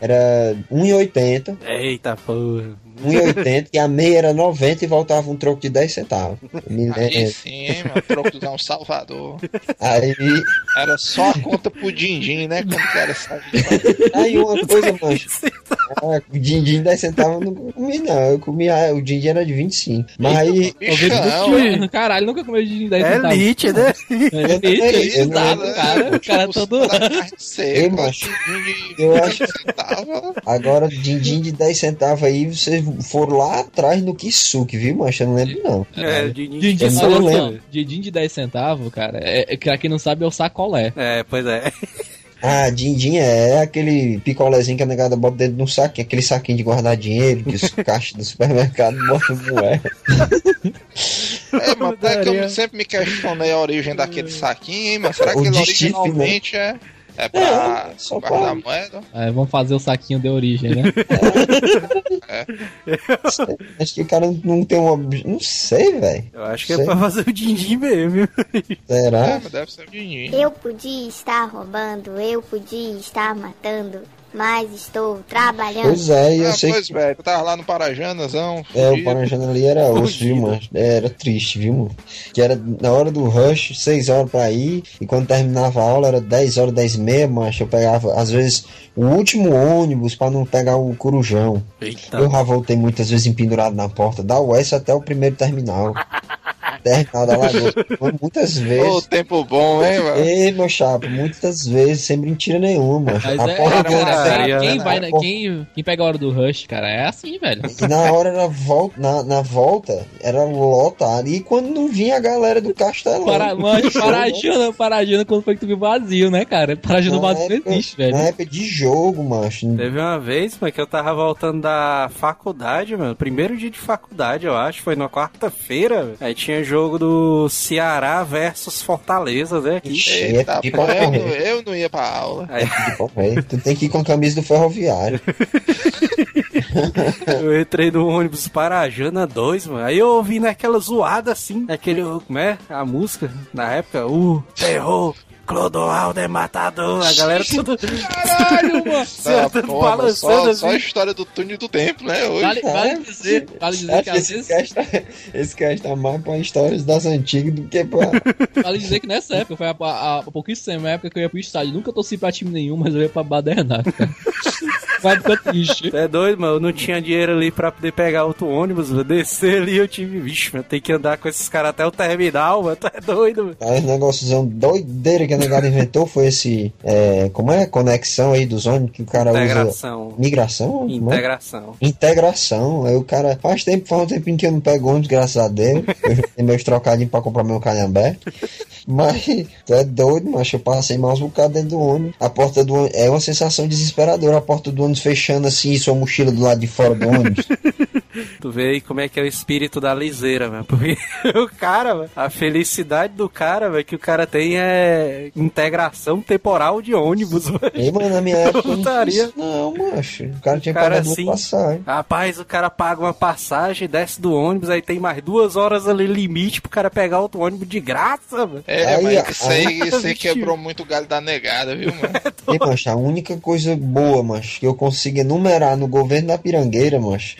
Era 1,80. Eita porra. 1,80 e a meia era 90 e voltava um troco de 10 centavos. Eu me Aí lembro. sim, hein, mano. Trocozão Salvador. Aí, Era só a conta pro din-din, né? Quando o cara sabe. aí uma coisa, mancho. Ah, o din-din 10 centavos eu nunca comi, não. Eu comi, ah, o din-din era de 25. Mas aí, Bichão, Caralho, nunca comeu de 10 É centavos. elite, né? É elite, Eu elite, não- exato, cara. O cara é todo... Ei, macho. de Eu acho- agora din-din de 10 centavos aí, vocês foram lá atrás no Kisuke, viu, macho? Eu não lembro, não. É, de Din-din, Eu não olha lembro. só, din-din de 10 centavos, cara, é, é, pra quem não sabe, é o sacolé. É, pois é. Ah, din-din é aquele picolézinho que a negada bota dentro de um saquinho, aquele saquinho de guardar dinheiro que os caixas do supermercado botam moeda. É, mas até que eu sempre me questionei a origem daquele saquinho, hein, mas será que O ele de chifre, né? originalmente é, é pra É, só guardar pra- moeda? É, vamos fazer o saquinho de origem, né? Acho que o cara não tem uma. Não sei, velho. Eu acho que é Sei. pra fazer o din-din mesmo. Será? É, mas deve ser um dinheiro. Eu podia estar roubando, eu podia estar matando, mas estou trabalhando. Pois é, e eu Ah, sei pois, que. velho, tu tava lá no Parajanazão. É, o fudido. Paranjana ali era osso, viu, mano? Era triste, viu, mano? Que era na hora do rush, 6 horas pra ir, e quando terminava a aula era 10 horas, 10 e meia, macho. Eu pegava, às vezes, o último ônibus pra não pegar o corujão. Eita. Eu já voltei muitas vezes empendurado na porta, da UES até o primeiro terminal. terminal da Lagoa. Muitas Ô, vezes. tempo bom, hein, mano? Ei, meu chapa, muitas vezes, sem mentira nenhuma. Mas a é, porta cara, cara, Maria, quem, né? vai, na- quem, quem pega a hora do rush, cara, é assim, velho. Na hora da volta, na, na volta, era lotado. E quando não vinha a galera do Castelão. Para, mas Parajana, Parajana quando foi que tu viu vazio, né, cara? Parajana Na vazio não época- existe, velho. Na época de jogo, macho. Teve uma vez, mano, que eu tava voltando da faculdade, mano. Primeiro dia de faculdade, eu acho. Foi na quarta-feira. velho. Aí tinha jogo do Ceará versus Fortaleza, né? Ixi, Eita, é de eu, eu não ia pra aula. Aí correr. Tu tem que ir com a camisa do ferroviário. eu entrei no ônibus Parajana 2, mano. Aí eu ouvi naquela zoada assim, aquele, como é? A música, na época, o terror. Clodoaldo é matador, a galera tudo Caralho, mano! Ah, tudo porra, balançando só, só a assim. história do túnel do tempo, né? Hoje. Vale, vale dizer, vale dizer Acho que às esse vezes, cast, tá, esse cast tá mais pra histórias das antigas do que pra. vale dizer que nessa época, foi há, há pouquíssimo época que eu ia pro estádio. Nunca torci pra time nenhum, mas eu ia pra Badernato, cara. Vai ficar triste. É doido, mano. Eu não tinha dinheiro ali pra poder pegar outro ônibus, mano. Descer ali, eu tive, vixe, mano. Tem que andar com esses caras até o terminal, mano. Tu é doido, mano. Aí o negóciozão doideira que a negada inventou foi esse. É, como é? Conexão aí dos ônibus que o cara usa. Integração. Migração? Como é? Integração. Integração. Aí o cara. Faz tempo, faz um tempinho que eu não pego ônibus, graças a Deus. Eu tenho meus trocadinhos pra comprar meu calhambé. Mas tu é doido, mas eu passei mais um bocado dentro do ônibus. A porta do ônibus. É uma sensação desesperadora. A porta do ônibus fechando assim sua mochila do lado de fora do ônibus. Tu vê aí como é que é o espírito da liseira, mano. Porque o cara, mano, a felicidade do cara, velho, que o cara tem é integração temporal de ônibus, mano. E, mano, na minha época. não macho. O cara tinha Cara, pagado assim- uma passagem. Rapaz, o cara paga uma passagem, desce do ônibus, aí tem mais duas horas ali limite pro cara pegar outro ônibus de graça, mano. É, Aí, mas isso aí, aí- isso aí quebrou muito o galho da negada, viu, mano? E, macho, a única coisa boa, macho, que eu consigo enumerar no governo da Pirangueira, macho,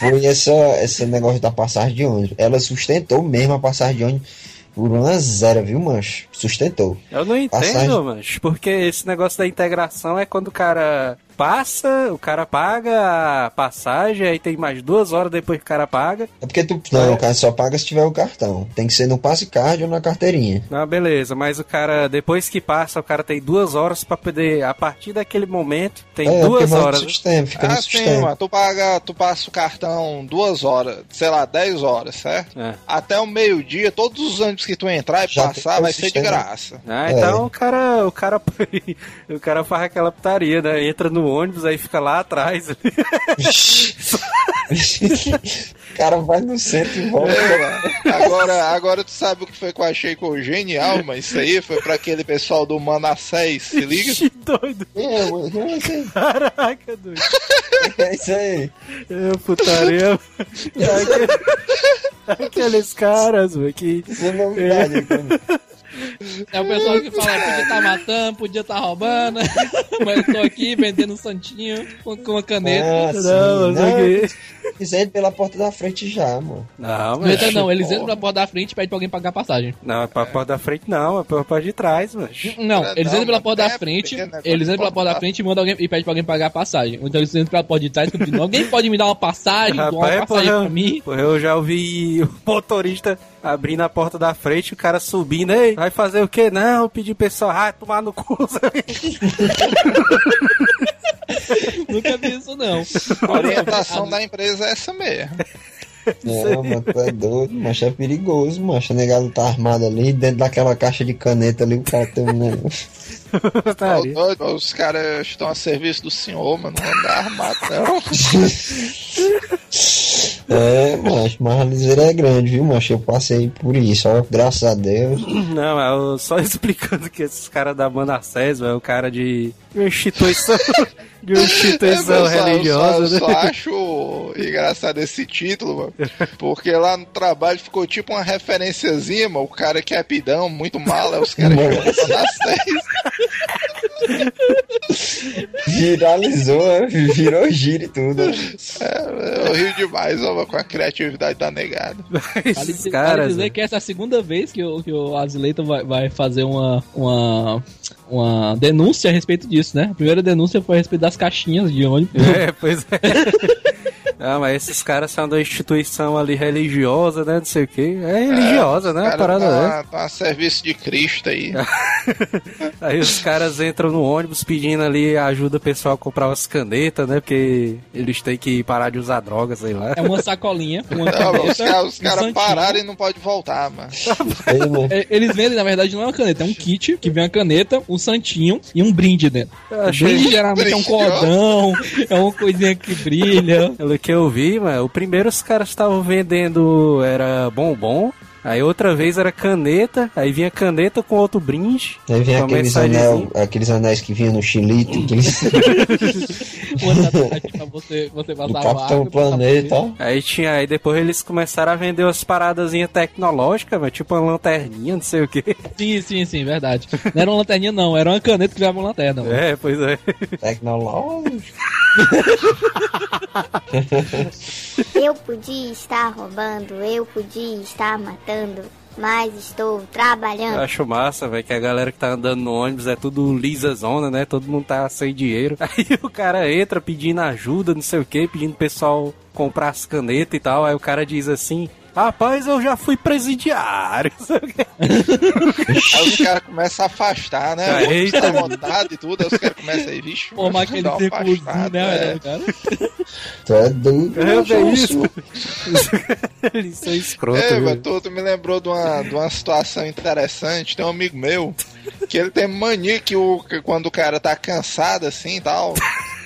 foi essa, esse negócio da passagem de ônibus. Ela sustentou mesmo a passagem de ônibus por uma zero, viu, macho? Sustentou. Eu não entendo, Passagem. mas porque esse negócio da integração é quando o cara passa, o cara paga a passagem, aí tem mais duas horas depois que o cara paga. É porque tu. Não, o cara só paga se tiver o cartão. Tem que ser no passe card ou na carteirinha. Ah, beleza, mas o cara, depois que passa, o cara tem duas horas pra poder, a partir daquele momento, tem é, duas horas. sistema, fica Ah, no sim, sistema. mano. Tu paga, tu passa o cartão duas horas, sei lá, 10 horas, certo? É. Até o meio-dia, todos os ônibus que tu entrar e Já passar vai o ser de sistema. graça. Ah, É. então o cara, o cara, o cara faz aquela putaria, né? Entra no ônibus, aí fica lá atrás. o cara vai no centro e volta. É, agora, agora tu sabe o que foi que eu achei congenial, mas isso aí foi pra aquele pessoal do Manassés, se liga? Que doido, É, é caraca, doido. É isso aí. É putaria. Aquele- Aqueles caras, mano, que. Isso é novidade. cara. É o pessoal que fala, podia estar matando, podia estar roubando, mas eu tô aqui vendendo um santinho com, com uma caneta. Ah, Não, sim, mas não, aqui- Eles entram pela porta da frente já, mano. Não, Não entra mas. não, eles entram pra porta da frente e pedem pra alguém pagar a passagem. Não, é pra porta da frente, não, é pra porta de trás, mas. Não, É, eles não, entram pela porta é da frente, eles entram pela porta da frente e mandam alguém e pedem pra alguém pagar a passagem. Então eles entram pela porta de trás pedindo, alguém pode me dar uma passagem, doar uma Rapaz, passagem porra, pra mim? porra, eu já ouvi o motorista abrindo a porta da frente, o cara subindo, ei, vai fazer o quê? Não, pedir pessoal, ah, tomar no cu. Nunca vi isso não. A orientação da empresa é essa mesmo. Não, mano, tu é doido, mas é perigoso, macho. O negado tá armado ali, dentro daquela caixa de caneta ali, o cara tem um. Tá doido, os caras estão a serviço do senhor, mano. Não anda armado, não. É, macho, mas a liseira é grande, viu, macho? Eu passei por isso, ó, graças a Deus. Não, é o- só explicando que esses caras da banda César é o cara de de uma instituição, de uma instituição É, eu só- religiosa, eu só, eu né? só acho engraçado esse título, mano. Porque lá no trabalho ficou tipo uma referenciazinha, mano. O cara que é pidão, muito mal, é os caras que nas seis. Viralizou, né? virou giro e tudo. É, eu rio demais, ó, com a criatividade da negada. Vale, Esses dizer- caras. vale dizer que essa é a segunda vez que o, que o Azileito vai, vai fazer uma, uma, uma denúncia a respeito disso, né? A primeira denúncia foi a respeito das caixinhas de ônibus. É, pois é. Ah, mas esses caras são da instituição ali religiosa, né? Não sei o quê. É religiosa, né? A Cara, parada tá, tá a serviço de Cristo aí. é. Aí os caras entram no ônibus pedindo ali ajuda o pessoal a comprar umas canetas, né? Porque eles têm que parar de usar drogas, sei lá. É uma sacolinha, uma Não, os caneta, caras os caras santinho. pararam e não pode voltar, mano. É, Eles vendem, na verdade, não é uma caneta, é um kit que vem uma caneta, um santinho e um brinde dentro. O brinde geralmente é um Brinde, ó. cordão, é uma coisinha que brilha. Que eu vi, mano, o primeiro os caras estavam vendendo era bombom. Aí outra vez era caneta, aí vinha caneta com outro brinde. aí vem com a aqueles, anel, aqueles anéis que vinham no chilito, aqueles, você, você do Capitão ar, Planeta. Aí tinha, aí depois eles começaram a vender umas paradazinhas tecnológicas, mas tipo uma lanterninha, não sei o que. Sim, sim, sim, verdade. Não era uma lanterninha, não, era uma caneta que virava uma lanterna. mano. É, pois é. Tecnológico. Eu podia estar roubando, eu podia estar matando, mas estou Eu trabalhando. acho massa, velho, que a galera que tá andando no ônibus é tudo lisa zona, né? Todo mundo tá sem dinheiro. Aí o cara entra pedindo ajuda, não sei o que, pedindo pessoal comprar as canetas e tal. Aí o cara diz assim. Rapaz, eu já fui presidiário. Aí os caras começam a afastar, né? Ah, eita. Tá montado e tudo, aí os caras começam aí, vixe, Formar aquele afastada, né, é. cara? Tu é doido, É, macho, é isso. Eles são escrotos. Ei, viu? mas tu, tu me lembrou de uma, de uma situação interessante. Tem um amigo meu que ele tem mania que, o, que quando o cara tá cansado assim e tal,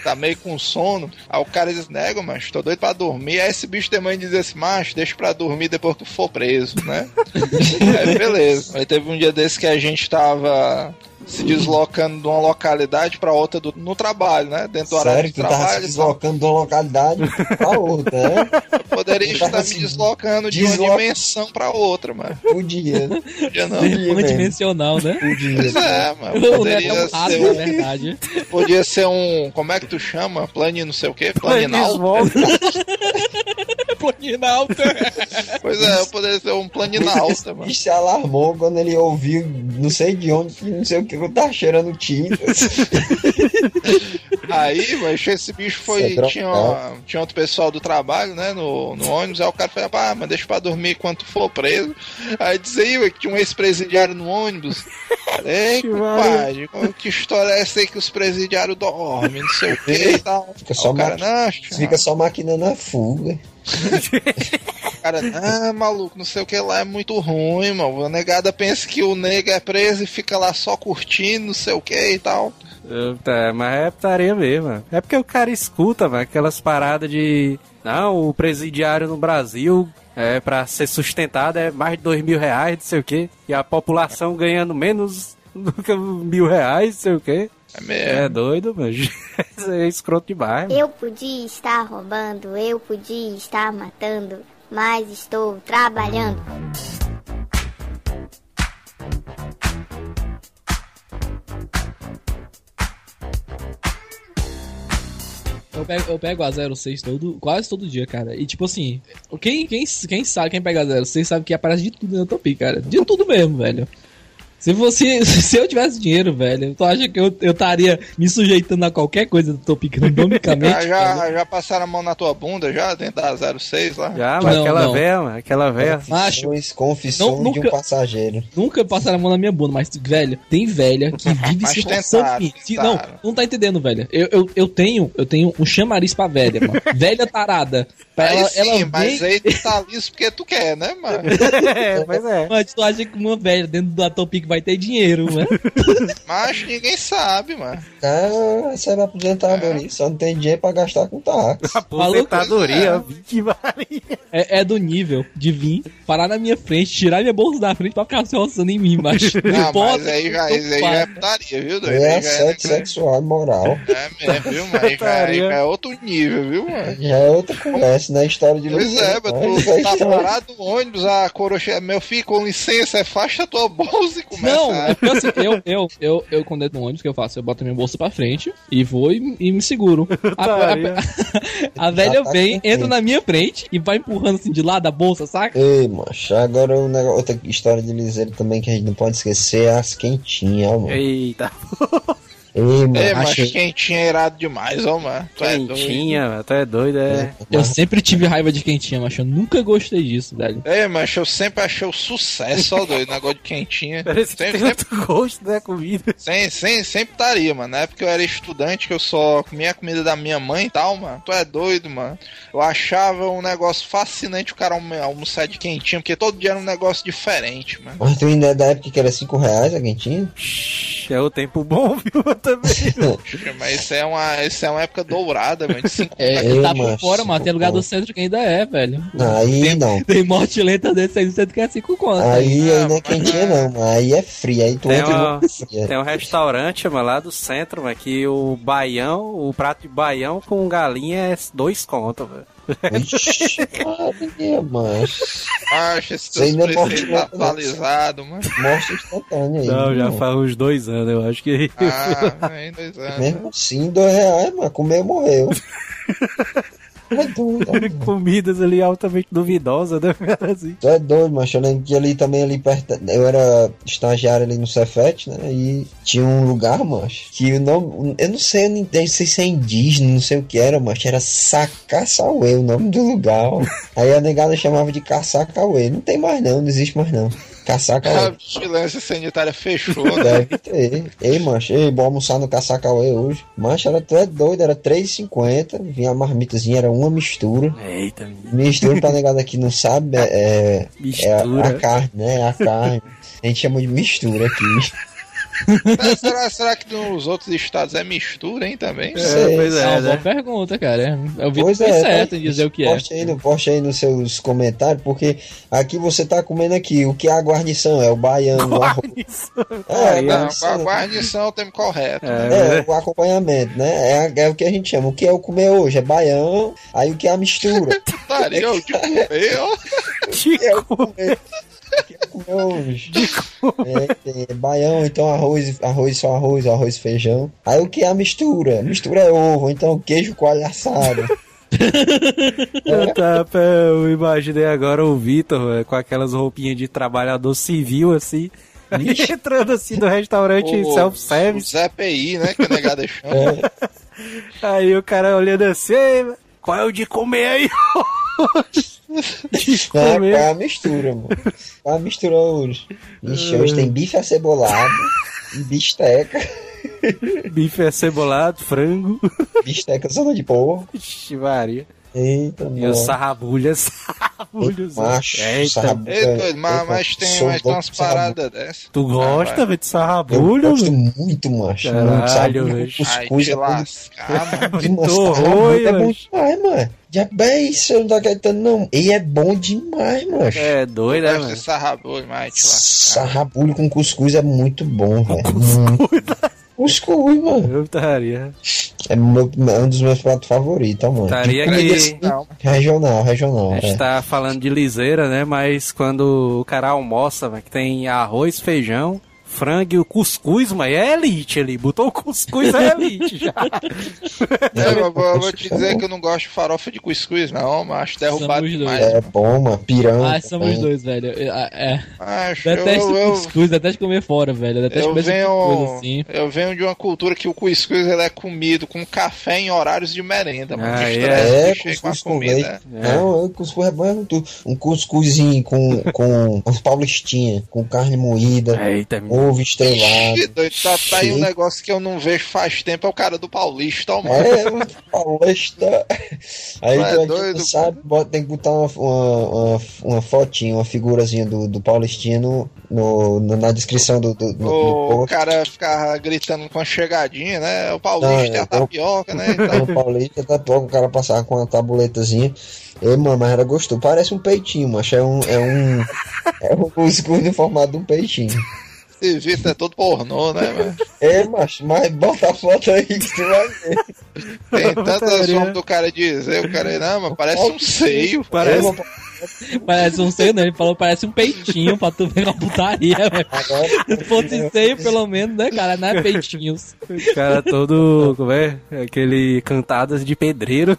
tá meio com sono, aí o cara diz: Nego, mas tô doido pra dormir. Aí esse bicho tem mãe diz assim: Macho, deixa pra dormir depois que tu for preso, né? aí beleza. Aí teve um dia desse que a gente tava. Se deslocando de uma localidade pra outra do- no trabalho, né? Dentro do horário Sério, de tu tava se trabalho. e tal. deslocando de uma localidade pra outra, né? Poderia Tu tava estar me se deslocando de uma dimensão pra outra, mano. Podia, Podia não. Podia dimensional, né? podia. Pois é, mano. O não é Poderia tão raso, ser, um, verdade. podia ser um. Como é que tu chama? Plane não sei o quê? Planinal? Planinalta. Pois é, eu poderia ser um planinalta, mano. bicho se alarmou quando ele ouviu, não sei de onde, não sei o que, eu tava cheirando tinta. Aí, mas esse bicho foi. É Tinha, droga. tinha outro pessoal do trabalho, né? No, no ônibus. Aí o cara falou: ah, mas deixa pra dormir quando for preso. Aí diz aí, ué, que tinha um ex-presidiário no ônibus. Ei, Que compadre, que história é essa aí que os presidiários dormem, não sei o que e tal. Fica só o cara, maqui- não, chama- Fica só maquinando a fuga. Cara, ah, maluco, não sei o que lá é muito ruim, mano. A negada pensa que o nego é preso e fica lá só curtindo, não sei o que e tal. Tá, mas é putaria mesmo. É porque o cara escuta, mano, aquelas paradas de. Não, o presidiário no Brasil é para ser sustentado é mais de dois mil reais, não sei o quê. E a população ganhando menos do que mil reais, não sei o quê. É mesmo. É doido, mano. Isso é escroto demais. mano. Eu podia estar roubando, eu podia estar matando, mas estou trabalhando. Eu eu pego, eu pego a 06 todo, quase todo dia, cara. E tipo assim, quem, quem, quem sabe, quem pega a 06 sabe que aparece de tudo na Topi, cara. De tudo mesmo, velho. Se fosse, se eu tivesse dinheiro, velho, tu acha que eu eu estaria me sujeitando a qualquer coisa do Topic randomicamente? Já, cara? já, já passaram a mão na tua bunda já, dentro da 06 lá? Já, mas Não, aquela mano, aquela véia. Macho, Confissões, confissões Não, de um nunca- passageiro. Nunca passaram a mão na minha bunda, mas, velho, tem velha que vive se tentaram. Se- Não, tentaram. não tá entendendo, velho. Eu, eu, eu tenho eu tenho um chamariz pra velha, mano. velha tarada. Pra Aí ela, sim, ela mas vem... aí tu tá liso porque tu quer, né, mano? é, pois é. Mas tu acha que uma velha dentro da Topic vai ter dinheiro, né? Mas ninguém sabe, mano. Ah, essa era aposentadoria, só não tem dinheiro pra gastar com táxi. Aposentadoria, Maria. É, é do nível de vir, parar na minha frente, tirar minha bolsa da frente pra ficar se roçando em mim, macho. Não, Pode, mas aí já, isso aí já é putaria, viu, doido? É Aí já assédio é, sexual e moral. é mesmo, viu, mano? Aí já, aí já é outro nível, viu, mano? Já é outra conversa, não é história de Pois é, mas Mas tu é tá parado no ônibus, a coroa chega, meu filho, com licença, afasta a tua bolsa e começa Não, a... é porque assim, eu, eu, eu, eu quando entro no ônibus, o que eu faço? Eu boto minha bolsa pra frente e vou e, e me seguro. A, a- a velha tá vem, entra na minha frente e vai empurrando assim de lado a bolsa, saca? Ei, macho, agora um negócio, outra história de liseiro também que a gente não pode esquecer é as quentinhas, mano. Eita, Ei, mano, É, mas achei- quentinha é irado demais, ó, mano. Tu é doido. quentinha, mano, tu é doido, é. Eu sempre tive raiva de quentinha, mas eu nunca gostei disso, velho. É, mas eu sempre achei o sucesso, ó, doido, negócio de quentinha. Parece Sempre, tem sempre, outro gosto da comida. sem, sem, sempre estaria, mano. Na época eu era estudante, que eu só comia a comida da minha mãe e tal, mano. Tu é doido, mano. Eu achava um negócio fascinante o cara almo- almoçar de quentinha, porque todo dia era um negócio diferente, mano. Mas tu ainda é da época que era 5 reais a quentinha? É o tempo bom, viu? Também. Mas isso é uma, isso é uma época dourada, mano. De cinco É, Ei, tá por fora, mano. Tem lugar do centro que ainda é, velho. Aí não. Tem morte lenta desse aí do centro que é 5 conto. Aí, aí não é mas quentinha é- não, mano. Aí é fria. Aí tu Tem entra uma- fria. Tem um restaurante, mano, lá do centro, mano, que o baião, o prato de baião com galinha é dois contos, velho. Ixi, Maria, macho. Acho esse não é morte não. atualizados, mano. Mostra instantânea aí. Não, já mano. faz uns dois anos, eu acho que. Ah, vem dois anos. Mesmo assim, dois reais, mano. Comeu, morreu. É doido. Comidas ali altamente duvidosas, né, cara? Assim. Tu é doido, macho. Eu lembro que ali também, ali perto. Eu era estagiário ali no Cefet, né? E tinha um lugar, macho, que o nome. Eu não sei, eu não, eu não sei se é indígena, não sei o que era, macho. Era Sacaçauê o nome do lugar. ó. Aí a negada chamava de Caçacauê. Não tem mais não, não existe mais não. A Caçacauê. vigilância sanitária fechou, né? Deve ter. Ei, macho, ei, vou almoçar no Caçacauê hoje. Macho, era, tu é doido, era R$3,50. Vinha a marmitazinha, era uma mistura. Eita. Mistura pra negada que não sabe, é, é, é a, a carne, né? É a carne. A gente chama de mistura aqui. Será, será que nos outros estados é mistura, hein, também? É, pois É é, uma boa né? pergunta, cara. Eu vi Pois que é, certo tá- em dizer o que é. poste Aí no, poste aí nos seus comentários, porque aqui você tá comendo aqui. O que é a guarnição? É o baiano, o arroz. Guarnição. É, a Não, a guarnição. guarnição é o termo correto. É, É, o acompanhamento, né? É, é o que a gente chama. O que é o comer hoje? É baião. Aí o que é a mistura? Putaria, eu de comer, é o comer. O que é? É, é baião, então arroz, arroz só arroz, arroz e feijão. Aí o que é a mistura? Mistura é ovo, então queijo coalho assado. Tá, pé, eu imaginei agora o Vitor velho, com aquelas roupinhas de trabalhador civil assim. Entrando assim no restaurante self-service. Zé PI, né? Que a negada chama. É, Aí o cara olhando assim, "Ei, qual é o de comer aí? é, qual é comer. a mistura, mano? É a mistura hoje? Ixi, hoje tem bife acebolado e bisteca. Bife acebolado, frango. Bisteca zona de porco. Ixi, Maria. Eita, E os mano. sarrabulhas. Sarrabulhos. Macho, Eita. sarrabulho. Ei, doido, mas, Eu mas tem, umas paradas dessas. Tu gosta, velho, de Eu sarrabulho? gosto velho? muito, macho. Caralho, velho. cuscuz. é bom mano. demais. Muito ruim, é bom demais, mano. Já bem, isso eu não tá acreditando, não. E é bom demais, macho. É doido, né, Gosto mano? sarrabulho, mas. Sarrabulho com cuscuz é muito bom, velho. Muito. Cuscuz, mano. Eu estaria. É, um dos meus pratos favoritos, ó, mano. Estaria que- assim, Regional, regional. A gente É. tá falando de liseira, né? Mas quando o cara almoça, velho, que tem arroz, feijão, frango e o cuscuz, mas é elite ali. Botou o cuscuz, é elite já. É, eu vou, eu vou te dizer que eu não gosto de farofa de cuscuz, não, mas acho derrubado demais. dois. É bom, mano. Pirão. Ah, somos também. dois, velho. É, é. Acho, Detesto eu, cuscuz, detesto comer fora, velho. Detesto eu comer essas venho, assim. eu venho de uma cultura que o cuscuz ele é comido com café em horários de merenda, mano. Ah, De é. É, cuscuz com leite. Não, o cuscuz é bom, é tudo. Um cuscuzinho com, com uns paulistinha, com carne moída, Eita. Ixi, doido, tá, tá aí um negócio que eu não vejo faz tempo, é o cara do Paulista, ó, mano. É, um paulista. Aí Tu é tu é doido, sabe, bota- tem que botar uma, uma, uma, uma fotinha, uma figurazinha do, do Paulistinha no, no, na descrição do, do, do, do O post. cara ficava gritando com a chegadinha, né? O Paulista Não, é a eu- tapioca, né? e tal. No Paulista, tá pouco, o cara passava com uma tabuletazinha. Ei, mano, mas era gostoso. Parece um peitinho, macho. É um. É um. É um cuscuz no formato de um peitinho. Visto é todo pornô, né, mano? É, macho, mas bota a foto aí que tu vai ver. Tem tantas formas do cara dizer, o cara, não, mas parece um seio. Parece. É, Parece um seio, não. Ele falou parece um peitinho pra tu ver uma putaria, velho. Se fosse seio, pelo menos, né, cara? Não é peitinhos. O cara todo, como é? Aquele cantadas de pedreiro.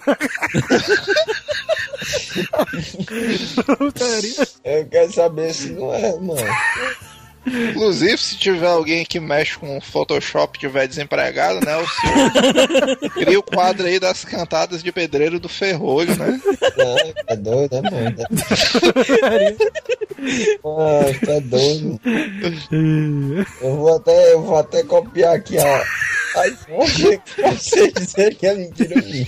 Putaria. eu quero saber se não é, mano. Inclusive, se tiver alguém que mexe com Photoshop e tiver desempregado, né? O senhor cria o quadro aí das cantadas de pedreiro do ferrolho, né? É doido, né, mano? Ah, tá doido. Eu vou até, eu vou até copiar aqui a, a imagem pra você dizer que é mentira minha.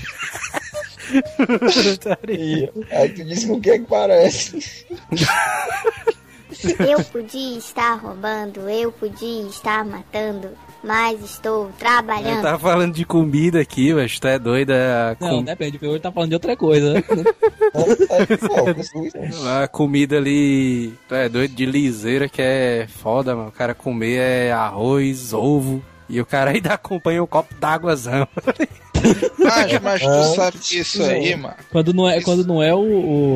Aí tu diz com o que é que parece. Eu podia estar roubando, eu podia estar matando, mas estou trabalhando. tava falando de comida aqui, mas tu é doida. A, Não, com- depende, porque hoje tá falando de outra coisa. Né? a comida ali, tu é doido de liseira que é foda, mano. O cara comer é arroz, ovo. E o cara ainda acompanha um copo d'águazão. Mas, mas tu Ah, sabe que isso aí, mano. Quando não é, quando não é o.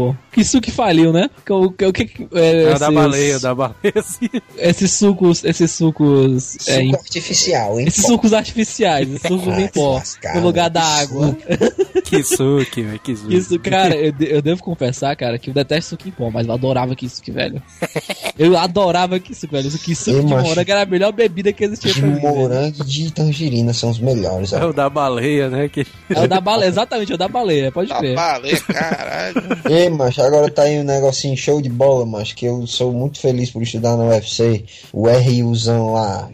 o... Que suco que faliu, né? Que O que, o que, que- é, É o da esses- baleia, o da baleia. Esses sucos. Esses sucos. é, Suco em- artificial, hein? esses sucos artificiais, esses sucos em pó. No lugar da água. Que suque, velho, que suque. Isso, cara, eu, de- eu devo confessar, cara, que eu detesto suco em pó, mas eu adorava Kisuke, velho. Eu adorava Kisuke, velho. Isso Kisuke Ei, de morango era a melhor bebida que existia De pra mim. velho. morango e de tangerina são os melhores. É o da baleia, né? Que... É o da baleia, exatamente, é o da baleia, pode crer. baleia, caralho. Ei, macho, agora tá aí um negocinho show de bola, macho, que eu sou muito feliz por estudar no UFC. O RUzão lá.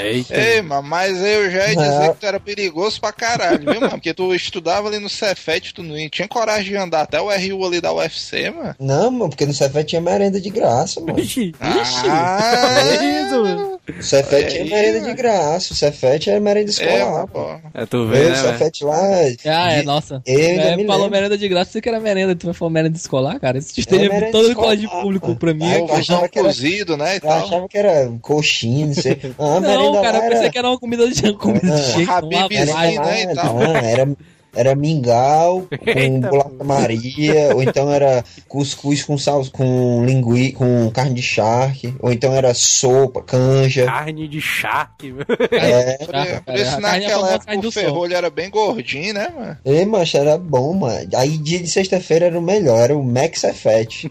Eita. Ei, mano, mas eu já ia dizer Não. que tu era perigoso pra caralho, viu, mano? Porque tu estudava ali no Cefet, tu não tinha coragem de andar até o RU ali da UFC, mano. Não, mano, porque no Cefet tinha merenda de graça, mano. Ixi, Ah, é isso, mano. O Cefet Olha tinha aí, merenda mano. de graça. O Cefet era merenda é, escolar, mano, pô. É, tu vê, o né, velho? Cefet lá. Ah, é, nossa. Ainda É, me falou lembro. merenda de graça, você que era merenda, tu vai falar merenda escolar, cara. Isso esteja merenda todo escolar, colégio público pra mim. É- eu achava que era- cozido, né, e Eu achava que era coxinha, não sei. Ah, merenda Não, cara, eu pensei que era uma comida de comida de Ah, vai. Era, né, e tal. não, era, era mingau com bolacha Maria, ou então era cuscuz com sal, com linguiça, com carne de charque, ou então era sopa, canja. Carne de charque, velho. É, Por, isso, é a naquela famosa época, o ferrolho era bem gordinho, né, mano? e, mancha, era bom, mano. Aí dia de sexta-feira era o melhor, era o Max Fat.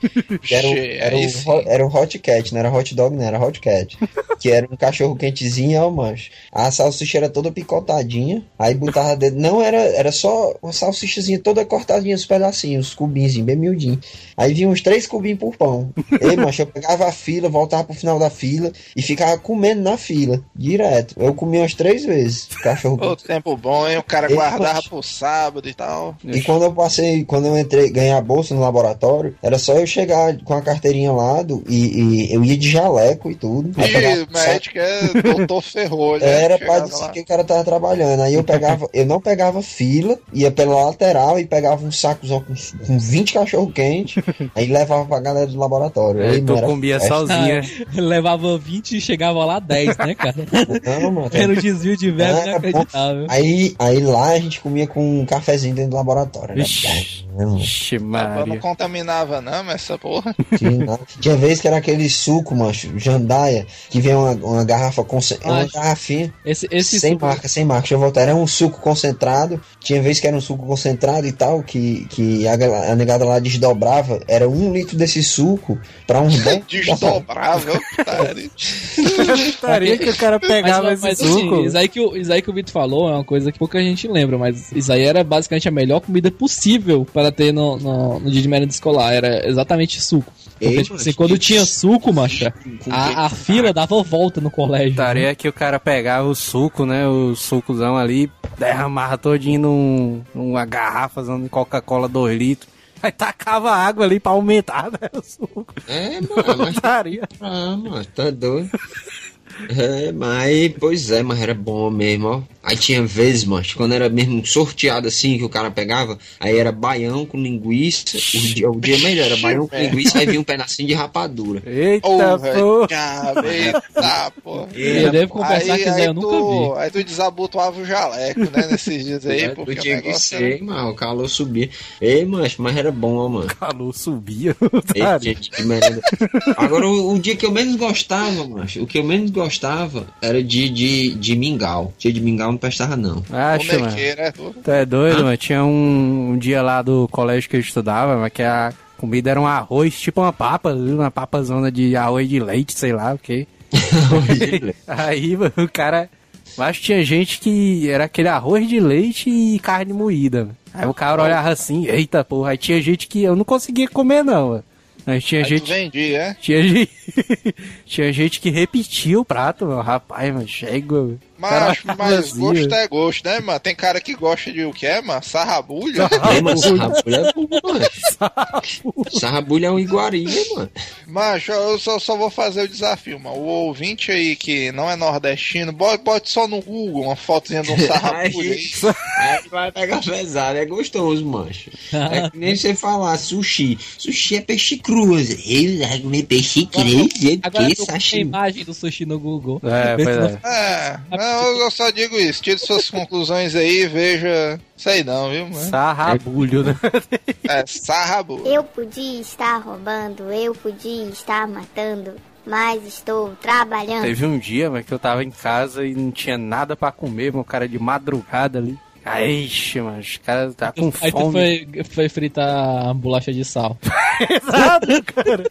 Era, o, era, o, era o Hot Cat, não era Hot Dog, não, era Hot Cat. que era um cachorro quentezinho, ó, mancha. A salsicha era toda picotadinha, aí botava dentro. Não, era, era só uma salsichazinha toda cortadinha, os pedacinhos, os cubinhos, bem miudinho. Aí vinha uns três cubinhos por pão. Ei, eu pegava a fila, voltava pro final da fila e ficava comendo na fila, direto. Eu comia umas três vezes, cachorro Ô, tempo bom, hein? O cara Ei, guardava poxa. pro sábado e tal. E quando eu passei, quando eu entrei, ganhei a bolsa no laboratório, era só eu chegar com a carteirinha lá do, e, e eu ia de jaleco e tudo. E médico é doutor ferrolho. né? era pra dizer lá. que o cara tava trabalhando. Aí eu pegava, eu não pegava fila, ia pela lateral e pegava um sacozão com, com 20 cachorro quente, aí levava pra galera do laboratório. Aí Aí, tu comia festa. sozinha. Levava 20 e chegava lá 10, né, cara? Não, mano. Era um desvio de verba Ah, inacreditável. Aí, aí lá a gente comia com um cafezinho dentro do laboratório. Era Ixi. É, mano. Não contaminava não, mas essa porra. Tinha, vez que era aquele suco, macho, jandaia, que vem uma, uma garrafa, conce- é uma garrafinha, Esse, esse sem suco- marca, sem marca. Deixa eu voltar. Era um suco concentrado. Tinha vez que era um suco concentrado e tal, que, que a, a negada lá desdobrava. Era um litro desse suco pra uns 10 Desdobrava, putaria. Que o cara pegava mas, mas, esse suco. assim, isso aí, que o, isso aí que o Vitor falou é uma coisa que pouca gente lembra, mas isso aí era basicamente a melhor comida possível para ter no, no, no dia de merenda escolar. Era exatamente suco. Porque, Ei, tipo assim, quando tinha suco, macha, a, a fila dava volta no colégio. né? Putaria que o cara pegava o suco, né? O sucozão ali, derramava todinho num, numa garrafa de Coca-Cola 2 litros. Aí tacava água ali pra aumentar, né? O suco. É, mano, mas Putaria. Ah, mano, tá doido. É, mas, pois é, mas era bom mesmo, ó. Aí tinha vezes, mas quando era mesmo sorteado assim, que o cara pegava, aí era baião com linguiça, o dia, o dia melhor, era baião com linguiça, aí vinha um pedacinho de rapadura. Eita, Porra, pô. diabo, eita, porra. Eu devo confessar que aí eu nunca tu, vi. aí tu desabotoava o jaleco, né, nesses dias aí, É, porque eu o tinha que negócio era... ser, mano, o calor subia. Ei, mas, mas era bom, ó, mano. Calor subia. Ei, Putaria. gente, que merda. Agora, o, o dia que eu menos gostava, macho, o que eu menos gostava era de, de, de mingau. Dia de mingau não prestava, não. Acho, mano. É tu. Tu é doido, mano? Tinha um, um dia lá do colégio que eu estudava, mas que a comida era um arroz, tipo uma papa, uma papazona de arroz de leite, sei lá o quê. Aí, mano, o cara. Mas tinha gente que era aquele arroz de leite e carne moída. mano. Aí o cara olhava assim, eita porra. Aí tinha gente que eu não conseguia comer, não. mano. Mas tinha Aí gente. vendia, é? Tinha gente, tinha gente que repetia o prato, mano. Rapaz, mano, chega. mano. Mas, mas gosto é gosto, né, mano? Tem cara que gosta de o que é, mano? Sarrabulha? Ei, mas sarrabulha é bom, mano. Sarrabulha é um iguaria, mano. Macho, eu só, só vou fazer o desafio, mano. O ouvinte aí que não é nordestino, bote, bote só no Google uma fotozinha de um sarrabulha aí. Aí vai pegar pesado, é gostoso, mancho. É que nem você falar sushi. Sushi é peixe cru. Eu vai comer peixe cru, Agora que tu com a sashimi. imagem do sushi no Google. É, pois não- é. É, não, eu só digo isso. Tire suas conclusões aí, veja. Sei não, viu, mano? Sarrabulho, né? É, sarrabulha. Eu podia estar roubando, eu podia estar matando, mas estou trabalhando. Teve um dia, mas que eu tava em casa e não tinha nada pra comer, meu cara de madrugada ali. Aí, ixi, mano, os caras tá com Aí tu fome. foi, foi fritar a bolacha de sal. Exato, cara.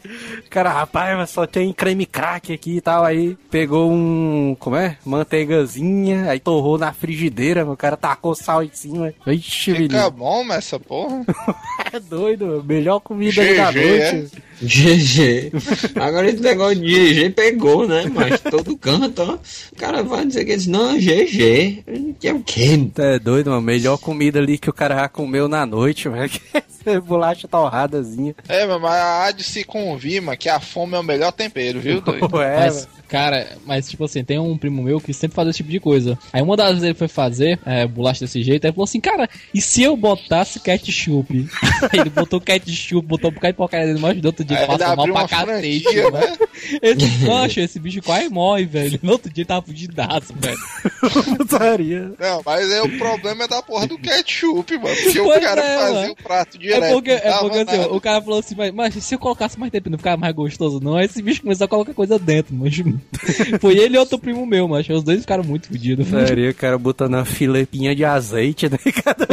Cara, rapaz, mas só tem creme crack aqui e tal. Aí pegou um, como é? Manteigazinha, aí torrou na frigideira, meu cara tacou sal em cima. Ixi, Fica menino. bom, mas essa porra. É doido, mano. melhor comida da GG, noite. GG. Agora esse negócio de GG pegou, né? Mas todo canto, ó. O cara vai dizer que eles, não, GG. Que é o quê? É doido, mano. Melhor comida ali que o cara já comeu na noite, mano. Que essa bolacha torradazinha. É, mas há de se convir, mano, que a fome é o melhor tempero, viu, doido? Ué, Mas. Cara, mas tipo assim, tem um primo meu que sempre faz esse tipo de coisa. Aí uma das vezes ele foi fazer é, bolacha desse jeito, aí falou assim, cara, e se eu botasse ketchup? aí ele botou ketchup, botou um bocado de porcaria dele, mas no outro dia passa mal pra uma cacete, franquia, né? né? Esse, Poxa, esse bicho quase morre, velho. No outro dia ele tava fugidaço, velho. Putaria. Não, mas aí o problema é da porra do ketchup, mano. Porque Pois o cara é, fazia mano. o prato direto. É porque, é porque assim, o cara falou assim, mas, mas se eu colocasse mais tempo não ficava mais gostoso, não? Aí esse bicho começou a colocar coisa dentro, mas Foi ele e outro primo meu, mas os dois ficaram muito fodidos. Putaria, o cara botando uma filepinha de azeite, né? Cada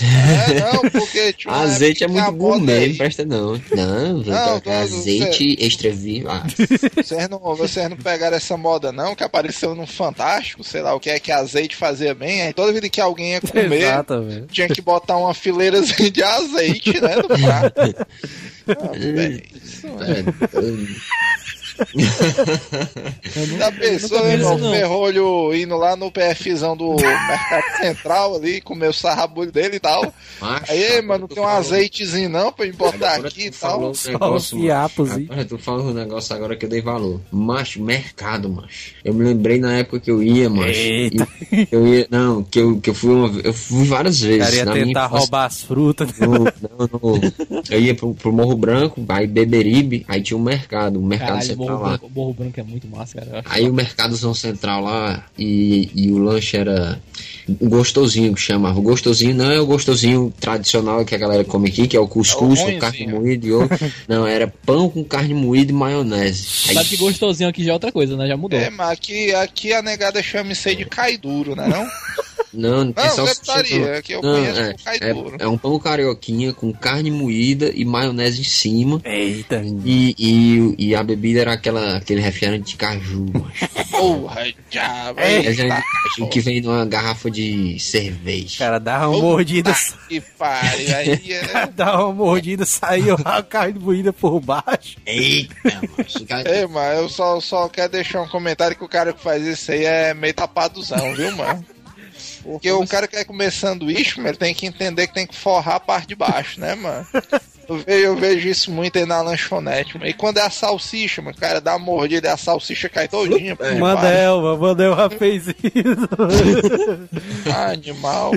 É, não, porque uma Azeite é que muito a aí- não presta não. Não, Não, não, azeite extra vivo. Ah, Vocês não, vocês não pegaram essa moda, não, que apareceu no Fantástico, sei lá o que é que azeite fazia bem. Aí toda vida que alguém ia comer, tinha que botar uma fileirazinha de azeite, né, no prato. Ah, velho, isso. É, Já pensou, vi irmão, não. ferrolho indo lá no PFzão do Mercado Central ali, comer o sarrabulho dele e tal. macho, Aí, mano, tu tem um falou- azeitezinho não pra agora aqui e tal. um negócio, fiapos, hein? Agora tu fala um negócio agora que eu dei valor. Macho, mercado, macho. Eu me lembrei na época que eu ia, macho. Eita. Eu ia, não, que eu, que eu fui uma, eu fui várias vezes. cara ia minha tentar infância. roubar as frutas. No, não, no- eu ia pro, pro Morro Branco, aí Beberibe, aí tinha um mercado, um mercado Caralho, Morro lá. Branco, Morro Branco é muito massa, cara. Aí o mercadozão central lá e, e o lanche era. um gostosinho que chamava. O gostosinho não é o gostosinho tradicional que a galera come aqui, que é o cuscuz É o com carne moída e ovo. Não, era pão com carne moída e maionese. Aí, Sabe que gostosinho aqui já é outra coisa, né? Já mudou. É, mas aqui, aqui a negada chama isso aí de cai duro, né não? não, não tem Não, salsicha, septaria, que eu não. conheço é, é, duro. é um pão carioquinha com carne moída e maionese em cima. Eita, E, e, e a bebida era aquela, aquele refrigerante de caju. Porra, diabo. É, eita, já- acho que vem numa garrafa de cerveja. cara, dava uma mordida, Que pariu, aí é... dava uma mordida, saiu a carne moída por baixo. Eita, macho. cara- Ei, mano, eu só, só quero deixar um comentário que o cara que faz isso aí é meio tapadozão, viu, mano? Porque o cara que quer comer sanduíche, mano, ele tem que entender que tem que forrar a parte de baixo, né, mano? Eu vejo, eu vejo isso muito aí na lanchonete, mano. E quando é a salsicha, mano, o cara dá uma mordida e a salsicha cai todinha. baixo. Mandelva, Mandelva fez isso. Ah, Animal.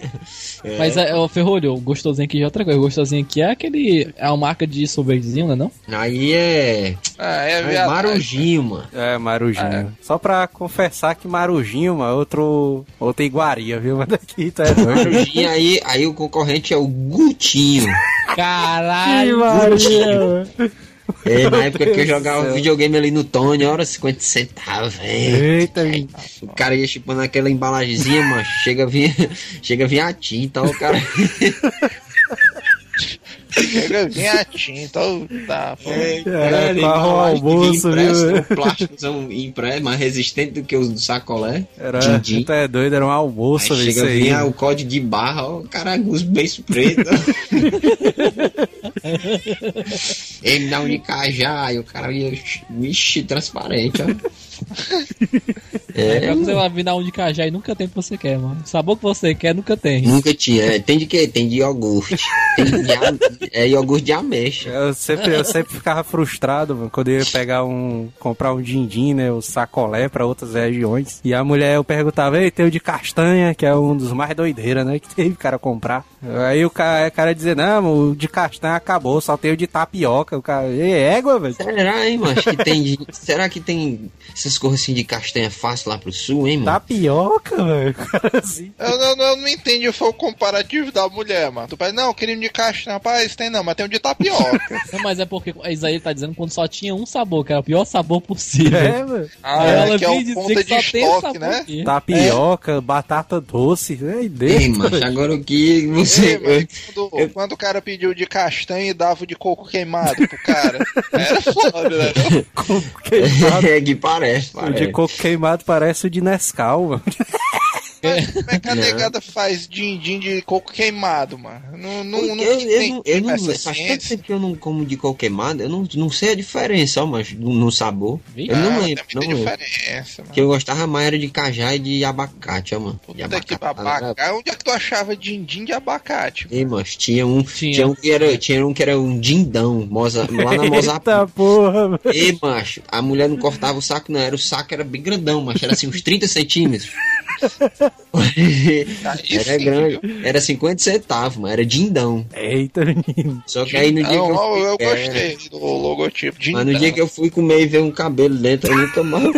Mas é, o Ferrolho, o gostosinho aqui já é outra coisa. O gostosinho aqui é aquele. É uma marca de sorvetezinho, né? Não? Aí é. Ah, é, é viado. marujinho, mano. É, Marujinho. Só pra confessar que Marujinho, mano, outro, outra iguaria, viu? Mas daqui tá é doido. Marujinho, aí, aí o concorrente é o Gutinho. Caralho! É, na época que eu jogava céu. videogame ali no Tony, hora 50 centavos, velho. Eita, menino. O cara ia chupando aquela embalagemzinha, mano. Chega a vir, chega a vir a tinta, ó, o cara. Chega, vem a tinta, ó, tá, pô. Era Era para o almoço, impresso, viu? um plásticozão impresso, mais resistente do que os do sacolé. Era, Din-din. tu é doido, era um almoço, velho, chega a vir o código de barra, ó, o cara os beijos pretos. Ele me dá um de cajá, e o cara ia, vixe, transparente, ó. É, É, pra você vai vir na onde cajá e nunca tem o que você quer, mano. O sabor que você quer, nunca tem. nunca tinha. É, Tem de quê? Tem de iogurte. Tem de am- é iogurte de ameixa. Eu sempre, eu sempre ficava frustrado, mano, quando eu ia pegar um. comprar um din-din, né? O sacolé pra outras regiões. E a mulher eu perguntava, ei, tem o de castanha, que é um dos mais doideiras, né? Que teve o cara comprar. Aí o cara, o cara dizia, não, o de castanha acabou, só tem o de tapioca. O cara, ei, égua, velho. Será, hein, mano? Que tem Será que tem essas coisas assim de castanha fácil lá pro sul, hein, mano? Tapioca, velho. Assim. Eu, não- eu não entendi foi o comparativo da mulher, mano. Tu faz, não, creme de castanha, rapaz, tem não, mas tem um de tapioca. Não, mas é porque isso aí tá dizendo quando só tinha um sabor, que era o pior sabor possível. É, velho. Ah, Aí é, ela que é o dizer ponta que de tem estoque, sabor né? aqui. Tapioca, batata doce. Ei, Ei, Deus. macho, agora o que você. Ei, mano, quando, quando o cara pediu de castanha e dava o de coco queimado pro cara, era foda, né? Coco queimado. é que parece, O de parece. coco queimado parece o de Nescau, mano. Mas como é que a Não. negada faz din-din de coco queimado, mano? Não, não, Porque não eu, eu, eu não, essa faz tanto ciência. tempo que eu não como de qualquer queimado, eu não, não sei a diferença, ó, mas no, no sabor. Vixe. Eu não Ah, lembro, não lembro. diferença, mano. Que eu gostava mais era de cajá e de abacate, ó, mano. De Puta que abacate. babaca. Onde é que tu achava din-din de abacate? Ei, mas tinha um, Tinha. tinha. um que era, tinha um que era um dindão, moza, lá na Mozapá. Eita porra, mano. Ei, macho, a mulher não cortava o saco, não. Era o saco era bem grandão, macho. Era assim, uns 30 centímetros. Era grande. Era 50 centavos, mano. Era dindão. Eita, menino. Só que aí no dia que Não, eu, eu, eu fui- é, gostei do logotipo. Mas no dia que eu fui comer e ver um cabelo dentro, eu nunca mais.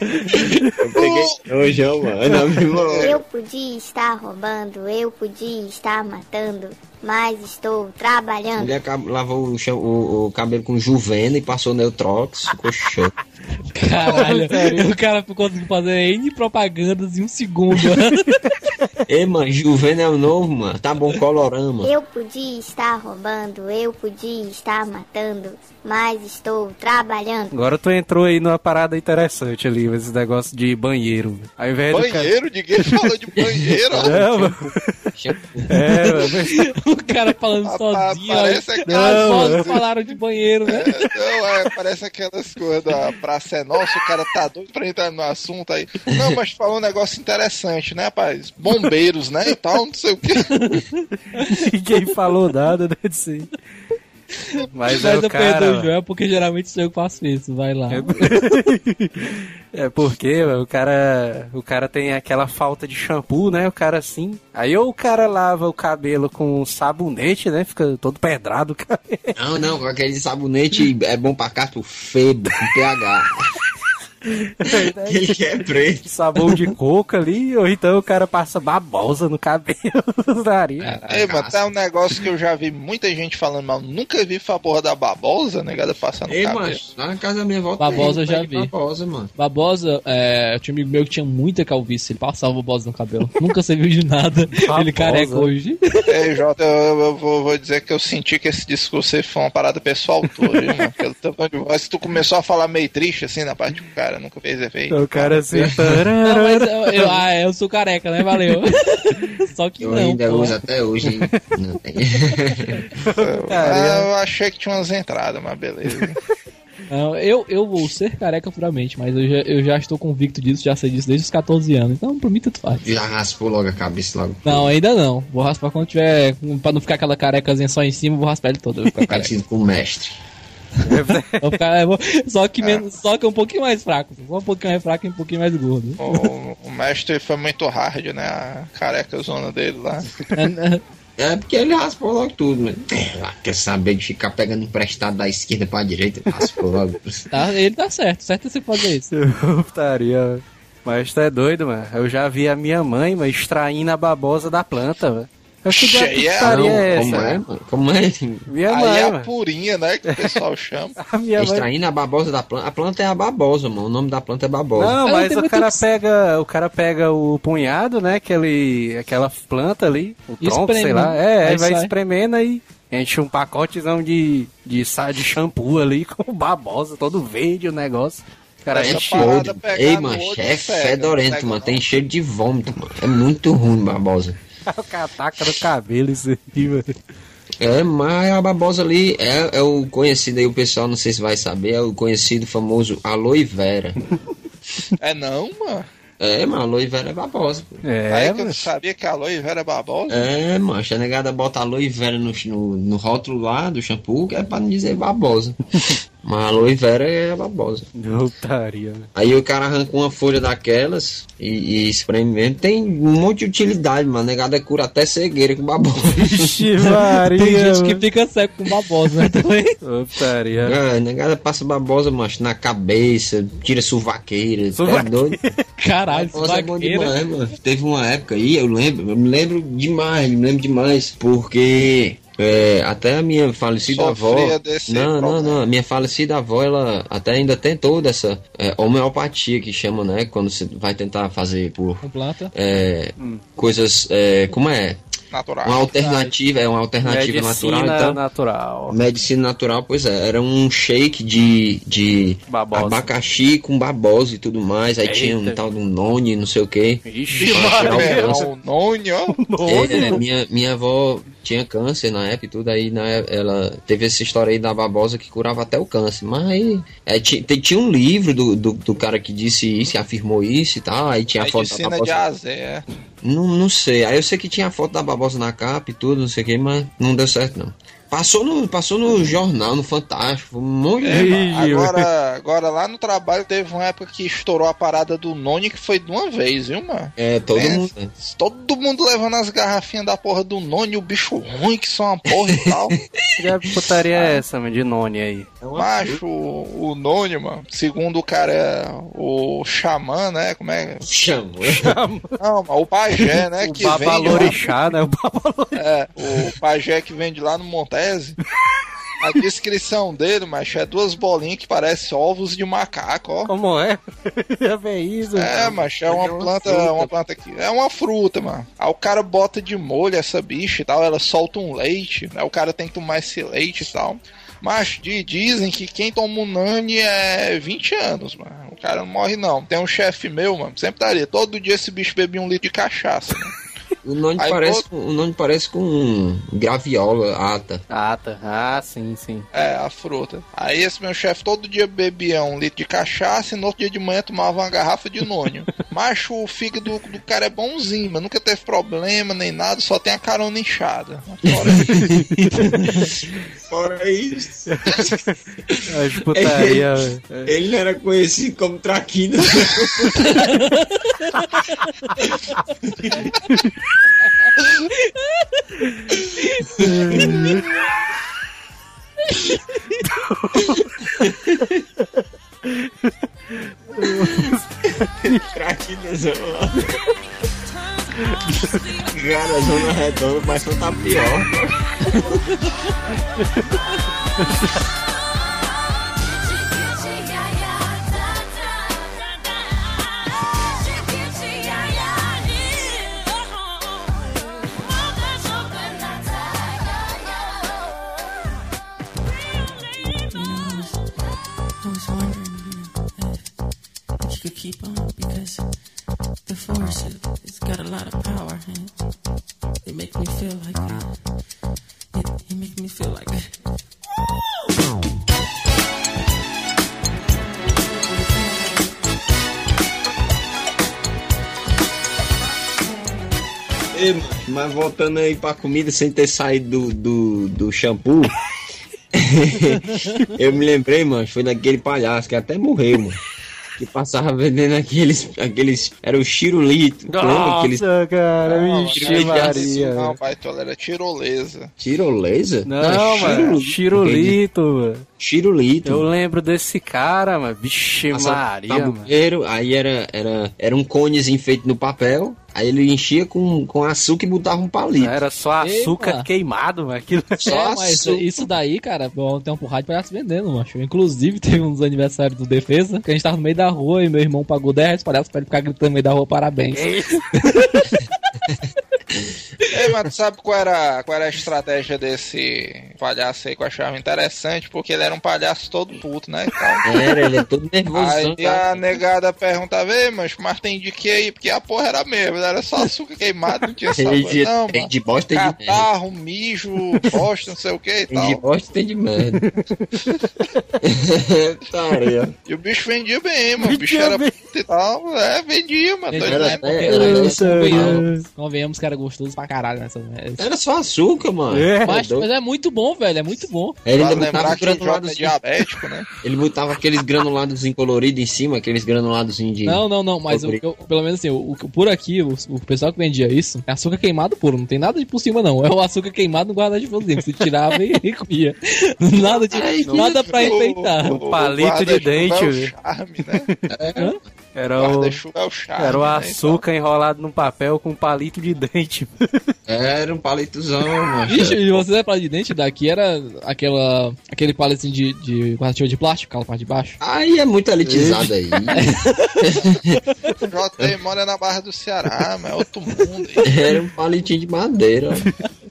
eu peguei nojão, mano. Eu podia estar roubando, eu podia estar matando, mas estou trabalhando. mulher lavou o, chão- o- o cabelo com juvena e passou Neutrox, ficou show. Caralho, o cara conseguiu fazer N propagandas em um segundo. Ei, mano, juvena é o novo, mano. Tá bom, colorama. Eu podia estar roubando, eu podia estar matando, mas estou trabalhando. Agora tu entrou aí numa parada interessante ali, esse negócio de banheiro. Ao invés do cara... Banheiro? Ninguém falou de banheiro. É, mano. É, mano. o cara falando Ah, sozinho. parece aí, aquela- as vozes mano. falaram de banheiro, né? Não, é, parece aquelas coisas da Praça é Nossa, o cara tá doido pra entrar no assunto aí. Não, mas falou um negócio interessante, né, rapaz? Bombeiros, né, e tal, não sei o que. Ninguém falou nada né, disso aí. Mas, Mas é eu o perdoo o cara... Joel porque geralmente sou eu que faço isso. Vai lá. É porque o cara, o cara tem aquela falta de shampoo, né? O cara assim. Aí ou o cara lava o cabelo com sabonete, né? Fica todo pedrado o cabelo. Não, não, aquele sabonete é bom pra cá, pro febo, com pH. Ele que é preto. Sabão de coco ali, ou então o cara passa babosa no cabelo. Daria. Ei, mas tá um negócio que eu já vi muita gente falando mal. Nunca vi a porra da babosa, negada passando Ei, cabelo. lá na casa da minha avó Babosa eu já vi. Babosa, mano. Babosa, é, eu tinha um amigo meu que tinha muita calvície, ele passava babosa no cabelo. Nunca serviu de nada. ele careca hoje. Ei, Jota, eu, eu vou, vou dizer que eu senti que esse discurso aí foi uma parada pessoal tua, viu, mano? Pelo teu de voz, tu começou a falar meio triste, assim, na parte do cara, nunca fez efeito. O cara assim. Não, mas eu, eu- ah, eu sou careca, né? Valeu. Só que Eu não. ainda pô. uso até hoje, hein? Não tem. Ah, eu achei que tinha umas entradas, mas beleza. Não, eu, eu vou ser careca puramente, mas eu já, eu já estou convicto disso, já sei disso desde os 14 anos. Então, pra mim, tanto faz. Já raspou logo a cabeça logo. Não, ainda não. Vou raspar quando tiver. Pra não ficar aquela carecazinha só em cima, vou raspar ele todo. eu vou ficar com o mestre. Ficar- eu vou- só, que menos, só que um pouquinho mais fraco. Só um pouquinho mais fraco e um pouquinho mais gordo. O, o mestre foi muito hard, né? A careca zona dele lá. É porque ele raspou logo tudo, mano. É, lá, quer saber de ficar pegando emprestado da esquerda pra direita? Raspou logo. Tá, ele tá certo, certo é você fazer isso. Putaria. Mas tu é doido, mano. Eu já vi a minha mãe, mano, extraindo a babosa da planta, velho. Eu que de Cheia, putaria é essa? como é, mano? Como é? Minha Aí mãe, é a mano. purinha, né? Que o pessoal chama. A minha mãe. Extraindo a babosa da planta. A planta é a babosa, mano. O nome da planta é babosa. Não, mas o cara que- pega, o cara pega o punhado, né, aquele, aquela planta ali, o E tronco, espreme, sei lá, né? é, aí vai sai. espremendo aí enche um pacotezão de de de shampoo ali com babosa, todo verde o negócio. O Cara, Essa enche Ei, no mano, olho é cega, fedorento, mano. não. Tem cheiro de vômito, mano. É muito ruim, babosa. o cara taca no cabelo isso aí, mano. É, mas a babosa ali é, é o conhecido aí, o pessoal não sei se vai saber, é o conhecido famoso aloe vera. É não, mano. É, mano, aloe vera é babosa. pô. É, Aí que eu sabia que a aloe vera é babosa. É, mano, a negada bota aloe vera no, no, no rótulo lá do shampoo, que é pra não dizer babosa. Mas aloe vera é babosa. Putaria, mano. Aí o cara arranca uma folha daquelas e, e espreme mesmo. Tem um monte de utilidade, mano. A negada cura até cegueira com babosa. Vixe, Tem Maria, gente que mano. fica seco com babosa, né? Também. Putaria. É, a negada passa babosa, macho, na cabeça, tira suvaqueira. Suvaqueira. É doido. Caralho, Babosa é bom demais, mano. Teve uma época aí, eu lembro, eu me lembro demais, me lembro demais, porque é, até a minha falecida Sofria avó. desse Não, não, problema. não. A minha falecida avó, ela até ainda tentou dessa é, homeopatia que chama, né? Quando você vai tentar fazer por Com planta. é, coisas. é, como é? Natural. Uma alternativa, é uma alternativa Medicina natural, então. natural. Medicina natural, pois é, era um shake de, de abacaxi com babosa e tudo mais. Aí tinha um Eita. tal de um noni, não sei o É, o noni, ó. É, minha, minha avó tinha câncer na época e tudo, aí época ela teve essa história aí da babosa que curava até o câncer. Mas aí é, tinha um livro do, do, do cara que disse isso, afirmou isso e tal. Aí tinha a foto da Medicina de babosa. azé, é. Não, não sei. Aí eu sei que tinha a foto da babosa na capa e tudo, não sei o que, mas não deu certo não. Passou no, passou no jornal, no Fantástico, um monte É, de. agora, agora lá no trabalho teve uma época que estourou a parada do Noni que foi de uma vez, viu, mano? É, todo É, mundo. Todo mundo levando as garrafinhas da porra do Noni, o bicho ruim que são uma porra e tal. Que putaria é essa, mano, de noni aí? Macho, o, o Noni, mano, segundo o cara, o xamã, né? Como é? Chamou. Não, mas o pajé, né? O que vende lá, babalorixá, né? O babalorixá. é, o pajé que vende lá no A descrição dele, macho, é duas bolinhas que parecem ovos de macaco, ó. Como é? Já vê isso. É, macho, é uma planta, uma planta aqui. É uma fruta, mano. Aí o cara bota de molho essa bicha e tal, ela solta um leite, né? O cara tem que tomar esse leite e tal. Mas di- dizem que quem toma um Nani é 20 anos, mano. O cara não morre, não. Tem um chefe meu, mano, sempre daria. Todo dia esse bicho bebia um litro de cachaça, né? O nome Aí parece, com- o nome parece com graviola, ata. Ah, tá. Ah, sim, sim. É, a fruta. Aí esse meu chefe todo dia bebia um litro de cachaça e no outro dia de manhã tomava uma garrafa de nônio. Macho, o fígado do, do cara é bonzinho, mas nunca teve problema nem nada, só tem a carona inchada. Fora Fora isso. As putaria. Ele não era conhecido como traquina. Craquilha zona. Cara, zona redonda, mas não tá pior. if you keep on because the force it, it's got a lot of power and it makes me feel like that. It, it makes me feel like that. Mas voltando aí pra comida sem ter saído do, do, do shampoo. eu me lembrei, mano, foi daquele palhaço que até morreu, mano. Que passava vendendo aqueles. aqueles. Era o Chirulito. lembra aqueles Nossa, cara, Não, vixe não, Maria. Não, baitola, era tirolesa. tirolesa? Não, mano, Chirulito, mano. Chirulito. Eu lembro desse cara, mano. Vixe Maria, mano. tabuleiro, aí era, era, era um conezinho feito no papel. Aí ele enchia com, com açúcar e botava um palito. Era só açúcar mano. queimado, mano. Aquilo... Só é, mas açúcar. isso daí, cara, bom, tem um porrada de palhaço vendendo, macho. Inclusive, teve um dos aniversários do Defesa, que a gente tava no meio da rua e meu irmão pagou 10 reais palhaços pra ele ficar gritando no meio da rua, parabéns. Ei, mas tu sabe qual era, qual era a estratégia desse palhaço aí que eu achava interessante? Porque ele era um palhaço todo puto, né? e. Era, ele é todo nervoso. Aí a negada perguntava, ei, mas, mas tem de que aí? Porque a porra era mesmo, era só açúcar queimado, não tinha sabor. Tem de, Não, tem de bosta e de merda. Catarro, mijo, bosta, não sei o que e Tem de tal. bosta e tem de merda. Tareia. E o bicho vendia bem, mano. O bicho era puto e tal. É, vendia, mano. Era, era, Era, convenhamos, convenhamos que era gostoso pra caralho nessa era só açúcar, mano. É. mas, doido. mas é muito bom, velho, é muito bom. Ele ainda botava granulados é diabético, né? Ele botava aqueles granulados coloridos em cima, aqueles granulados de. Não, não, não, mas o, eu- pelo menos assim, o, o- por aqui, o, o pessoal que vendia isso, é açúcar queimado puro, não tem nada de por cima não, é o açúcar queimado no guarda-chuvazinho, que você tirava e, e comia. Nada, de, nada pra enfeitar. O palito de guarda-chuva dente, É o velho. charme, né? Era O é o charme. era o né, açúcar enrolado num papel com palito de dente. Era um palitozão, mano. Ixi, e você vai palito de dente daqui era aquela, aquele palitinho de, de guarda-chuva de plástico, aquela parte de baixo. Aí é muito elitizado aí. Jota mora na Barra do Ceará, mas é outro mundo. aí. Era um palitinho de madeira.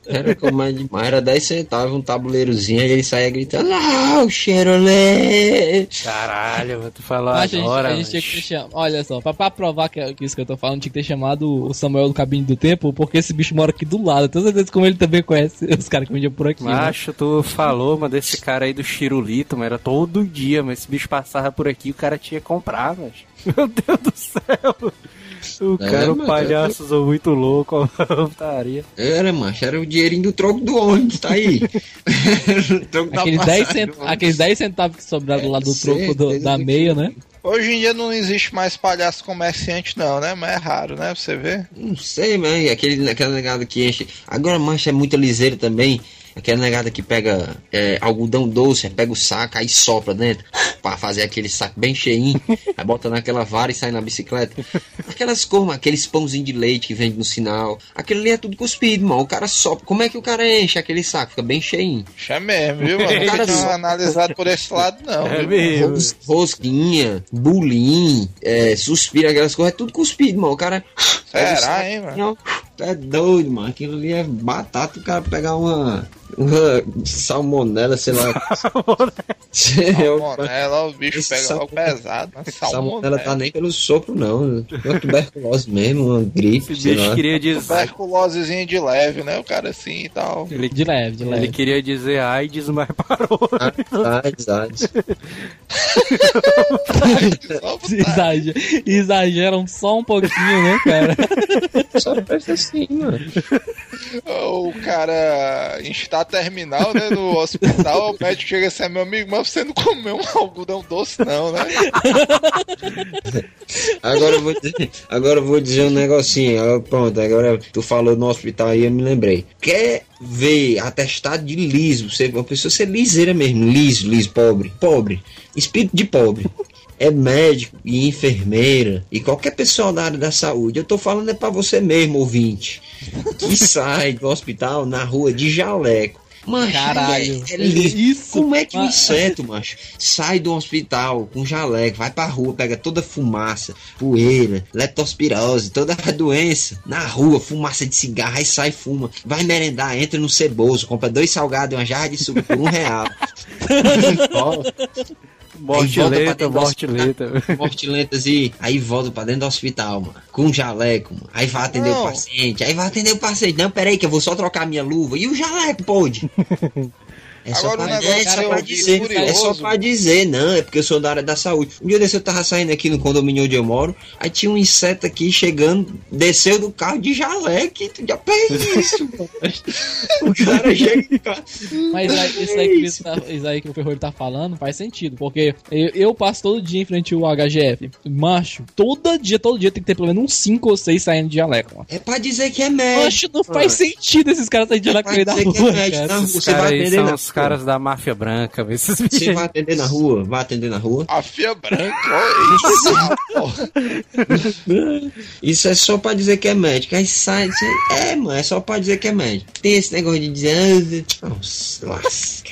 Era como é demais. Era 10 centavos, um tabuleirozinho. Aí ele saía gritando: Ah, o cheirolê! Caralho, mano, tu falou Mas a gente, agora. a gente tinha que ter chamado. Olha só, pra, pra provar que, é- que isso que eu tô falando, tinha que ter chamado o Samuel do Cabine do Tempo, porque esse bicho mora aqui do lado. Todas as vezes como ele também conhece os caras que vendiam por aqui. né? Macho, tu falou, mano, desse cara aí do Chirulito, mas era todo dia, mas esse bicho passava por aqui o cara tinha que comprar, mas. Meu Deus do céu! O É, cara, o mano, palhaço, sou muito louco, ó, putaria. Era, macho, era o dinheirinho do troco do ônibus, tá aí. O troco da Aqueles 10, passagem cent... Aqueles 10 centavos que sobraram lá do troco do- da que- meia, né? Hoje em dia não existe mais palhaço comerciante, não, né? Mas é raro, né? Você ver. Não sei, mas aquele, aquela negada que enche. Agora, mancha é muita liseira também. Aquela negada que pega é, algodão doce, pega o saco, aí sopra dentro, pra fazer aquele saco bem cheinho, aí bota naquela vara e sai na bicicleta. Aquelas coisas, aqueles pãozinhos de leite que vende no sinal. Aquilo ali é tudo cuspido, mano. O cara sopra. Como é que o cara enche aquele saco? Fica bem cheinho. Isso é mesmo, viu, mano? Cara, Nunca tinha só- analisado por esse lado, não. É viu? mesmo. Ros- Rosquinha, bulim, é, suspira, aquelas coisas, é tudo cuspido, mano. O cara. o Será, saco, hein, mano? Não, tu é doido, mano. Aquilo ali é batata o cara pegar uma, uma salmonela, sei lá. Salmonela, o bicho Esse pega sal- logo pesado. né? salmonela tá nem pelo sopro, não. Uma tuberculose mesmo, uma gripe, Esse sei bicho lá. queria dizer. Tuberculosezinha de leve, né? O cara assim e tal. Ele, De leve, de ele leve. queria dizer AIDS, mas parou. Só botar- Exager- Exageram só um pouquinho, né, cara? Só presta assim, mano. O cara em estado terminal, né? No hospital, o médico chega assim, meu amigo, mas você não comeu um algodão doce, não, né? Agora eu vou dizer, agora eu vou dizer um negocinho. Ah, Pronto, agora tu falou no hospital aí, eu me lembrei. Quer ver atestado de liso? Você, uma pessoa ser liseira mesmo, liso, liso, pobre, pobre, espírito de pobre. É médico e enfermeira e qualquer pessoa da área da saúde. Eu tô falando é pra você mesmo, ouvinte, que sai do hospital na rua de jaleco. Macho, Caralho. é, é. Isso, Como é que o ma- inseto, macho, sai do hospital com jaleco, vai pra rua, pega toda a fumaça, poeira, leptospirose, toda a doença, na rua, fumaça de cigarro, aí sai, fuma, vai merendar, entra no ceboso, compra dois salgados e uma jarra de suco por um real. Morte lenta, morte lenta. morte lentas e aí volta pra dentro do hospital, mano. Com jaleco, mano. Aí vai atender Não. o paciente. Aí vai atender o paciente. Não, peraí, que eu vou só trocar minha luva. E o jaleco, pode? É só, Agora, pra, um é, só pra dizer, curioso. é só pra dizer, não, é porque eu sou da área da saúde. Um dia desse eu tava saindo aqui no condomínio onde eu moro, aí tinha um inseto aqui chegando, desceu do carro de jaleco, e tu já fez isso, mano. O cara chega casa. Mas aí, isso, aí que, isso, tá- isso aí que o Ferrolho tá falando faz sentido, porque eu, eu passo todo dia em frente ao HGF. Macho, todo dia, todo dia tem que ter pelo menos uns 5 ou 6 saindo de jaleco. mano. É pra dizer que é médico. Macho, não faz sentido esses caras saírem de jaleco no meio da dizer que é médico, não. Você vai atender os caras da máfia branca, vê esses Você vai atender na rua? Vai atender na rua? A fia branca, olha isso. Isso é só pra dizer que é médico. Aí sai, sai- é, mano, é só pra dizer que é médico. Tem esse negócio de dizer. ah, Nossa, lasca.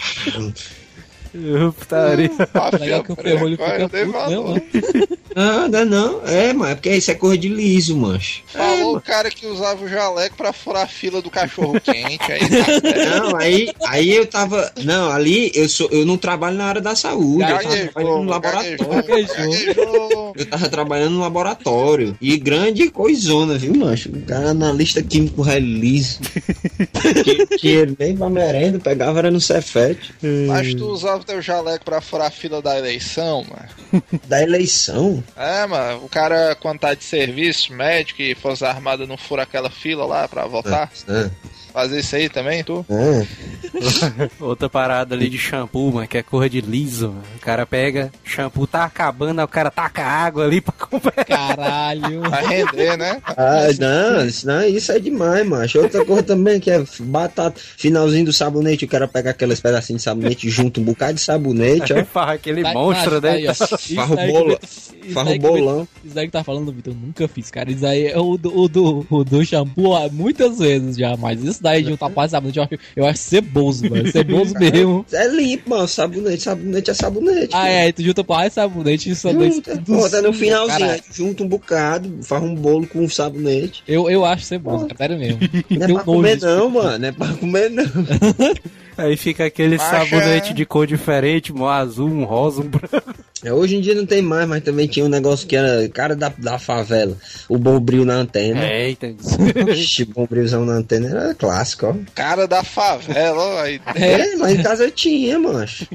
Putaria. A Legal fia que o Ferrolho fica puto, tem né, mano? Nada, não. É, mano, é porque isso é cor de liso, mancho. É, Falou mano. o cara que usava o jaleco pra furar a fila do cachorro quente. Aí tá Não, aí, aí eu tava. Não, ali eu sou, eu não trabalho na área da saúde. Eu tava trabalhando gaguejou, no laboratório. gaguejou, gaguejou. Eu tava trabalhando no laboratório. E grande coisona, viu, mancho? O cara analista químico liso. Dinheiro nem pra merenda, pegava era no Cefete. Mas tu usava teu jaleco pra furar a fila da eleição, mano. Da eleição. É, mano, o cara quando tá de serviço, médico e Força Armada não fura aquela fila lá pra votar. Ah, Fazer isso aí também, tu? ah. Outra parada ali de shampoo, mano, que é cor de liso. Mano. O cara pega, shampoo tá acabando, aí o cara taca água ali pra comprar. Caralho. Vai render, né? Ah, não, isso, não, isso é demais, macho. Outra coisa também que é batata, finalzinho do sabonete, o cara pega aqueles pedacinhos de sabonete junto, um bocado de sabonete, ó. Farra aquele Tá- monstro, né? aí, bola- o daí que o bolão. Isso daí que tá falando, Vitor, eu nunca fiz, cara. Isso aí é o do, o do, o do shampoo ó, muitas vezes já, mas isso daí de um tapar sabonete eu acho, eu acho ceboso, mano. Ceboso mesmo. É limpo, mano. Sabonete, sabonete é sabonete. Ah, pô. é, tu junta pá sabonete e sabonete. Junta, tudo bota no finalzinho, aí junta um bocado, faz um bolo com sabonete. Eu, eu acho ceboso, cara, sério mesmo. Não é pra comer não, mano. Não é pra comer não. Aí fica aquele Macho, sabonete é. de cor diferente, um azul, um rosa, um branco. É, Hoje em dia não tem mais, mas também tinha um negócio que era cara da, da favela. O bombril na antena. Eita. Oxi, bombrilzão na antena era clássico, ó. Cara da favela, ó. Aí, É, lá em casa eu tinha, mancho.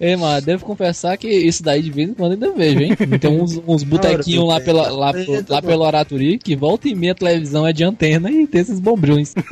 Ei, mano, devo confessar que isso daí de vez em quando ainda vejo, hein? Tem uns, uns botequinhos lá, pela, lá, pro- lá pelo Araturi que volta e meia a televisão é de antena e tem esses bombrilhos.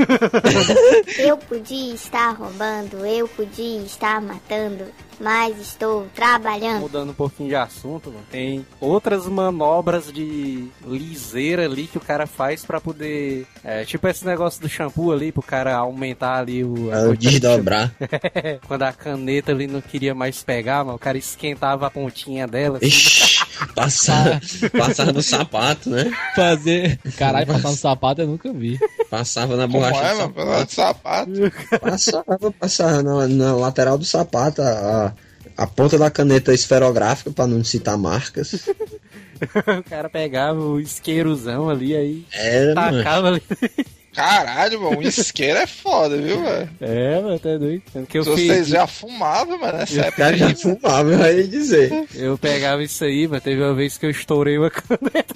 Eu podia estar roubando, eu podia estar matando, mas estou trabalhando. Mudando um pouquinho de assunto, mano, tem outras manobras de liseira ali que o cara faz pra poder. É, tipo esse negócio do shampoo ali, pro cara aumentar ali o. a É, o desdobrar. Quando a caneta ali não queria mais pegar, mano, o cara esquentava a pontinha dela. assim. Ixi, passava, passava no sapato, né? Fazer. Caralho, passar no sapato eu nunca vi. Passava na como borracha é, do mano? Sapato. sapato. Passava, passava na, na lateral do sapato a, a, ponta da caneta esferográfica, pra não citar marcas. o cara pegava o isqueirozão ali, aí Era, mano. tacava ali. Caralho, mano, o isqueiro é foda, viu, velho? É, mano, tá doido. Que eu, Se fiz, vocês já fumavam, mano, nessa época. cara já fumava, eu ia dizer. eu pegava isso aí, mas teve uma vez que eu estourei uma caneta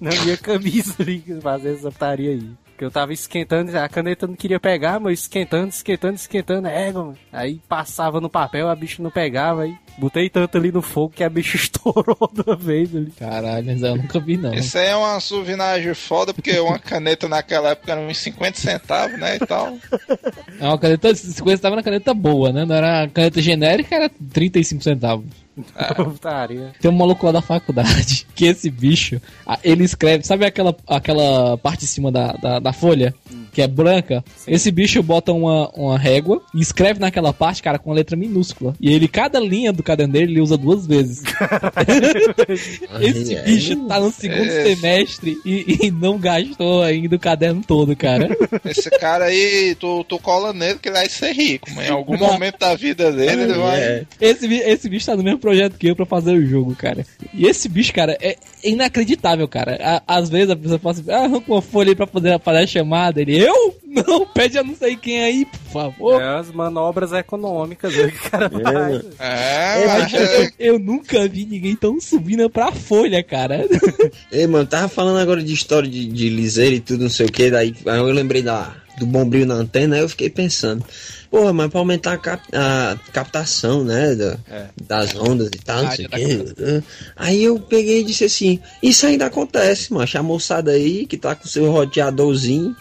na minha camisa ali, fazendo essa putaria aí. Que eu tava esquentando, a caneta não queria pegar, mas esquentando, esquentando, esquentando, é, mano. Aí passava no papel, a bicha não pegava, aí botei tanto ali no fogo que a bicha estourou uma vez ali. Caralho, mas eu nunca vi, não. Isso aí é uma suvinagem foda, porque uma caneta naquela época era uns 50 centavos, né, e tal. É uma caneta. 50 tava na caneta boa, né? Não era a caneta genérica, era 35 centavos. Putaria. Tem um maluco lá da faculdade que esse bicho, ele escreve, sabe aquela, aquela parte de cima da, da, da folha? que é branca, esse bicho bota uma, uma régua e escreve naquela parte, cara, com uma letra minúscula. E ele, cada linha do caderno dele, ele usa duas vezes. esse bicho tá no segundo É. semestre e, e não gastou ainda o caderno todo, cara. Esse cara aí, tu, tu cola nele que ele vai ser rico, mas em algum momento da vida dele ele vai. É. Esse, bi- esse bicho tá no mesmo projeto que eu pra fazer o jogo, cara. E esse bicho, cara, é inacreditável, cara. À- às vezes a pessoa fala assim, ah, arranca uma folha aí pra poder fazer a chamada. Ele, eu? Não, pede a não sei quem aí, por favor. É as manobras econômicas aí que o cara faz. É, É, mas é- Eu, eu nunca vi ninguém tão subindo pra folha, cara. Ei, mano, tava falando agora de história de, de liseira e tudo, não sei o que, daí aí eu lembrei da, do bombril na antena, aí eu fiquei pensando, porra, mas pra aumentar a, cap- a captação, né, da- É. das ondas e tal, não sei o da que. Aí eu peguei e disse assim, isso ainda acontece, mano, a moçada aí que tá com seu roteadorzinho,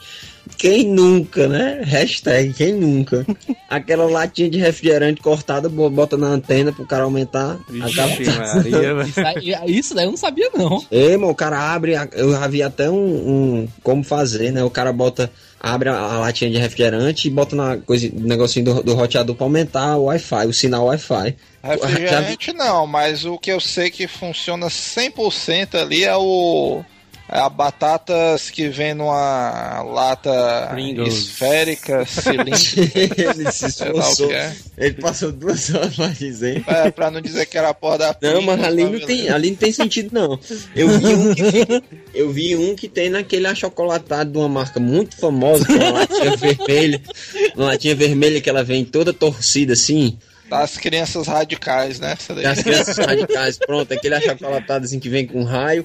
quem nunca, né? Hashtag, quem nunca? Aquela latinha de refrigerante cortada, bo- bota na antena pro cara aumentar a Vixe. Maria. Isso, aí- isso daí eu não sabia, não. Ei, mano, o cara abre, eu já vi até um, um- como fazer, né? O cara bota, abre a, a latinha de refrigerante e bota na coisa, no negocinho do, do roteador pra aumentar o Wi-Fi, o sinal Wi-Fi. Vi- refrigerante não, mas o que eu sei que funciona 100% ali é o. É a batatas que vem numa lata Pringles. esférica, cilíndrica, ele se esforçou. é. Ele passou duas horas pra dizer. É, pra não dizer que era a porra da Não, mas Pringles, ali não, tem, ali não tem sentido, não. Eu vi um que, eu vi um que tem naquele achocolatado de uma marca muito famosa, que é uma latinha vermelha. Uma latinha vermelha que ela vem toda torcida assim. Das crianças radicais, né? Das crianças radicais, pronto, aquele achocolatado assim que vem com raio.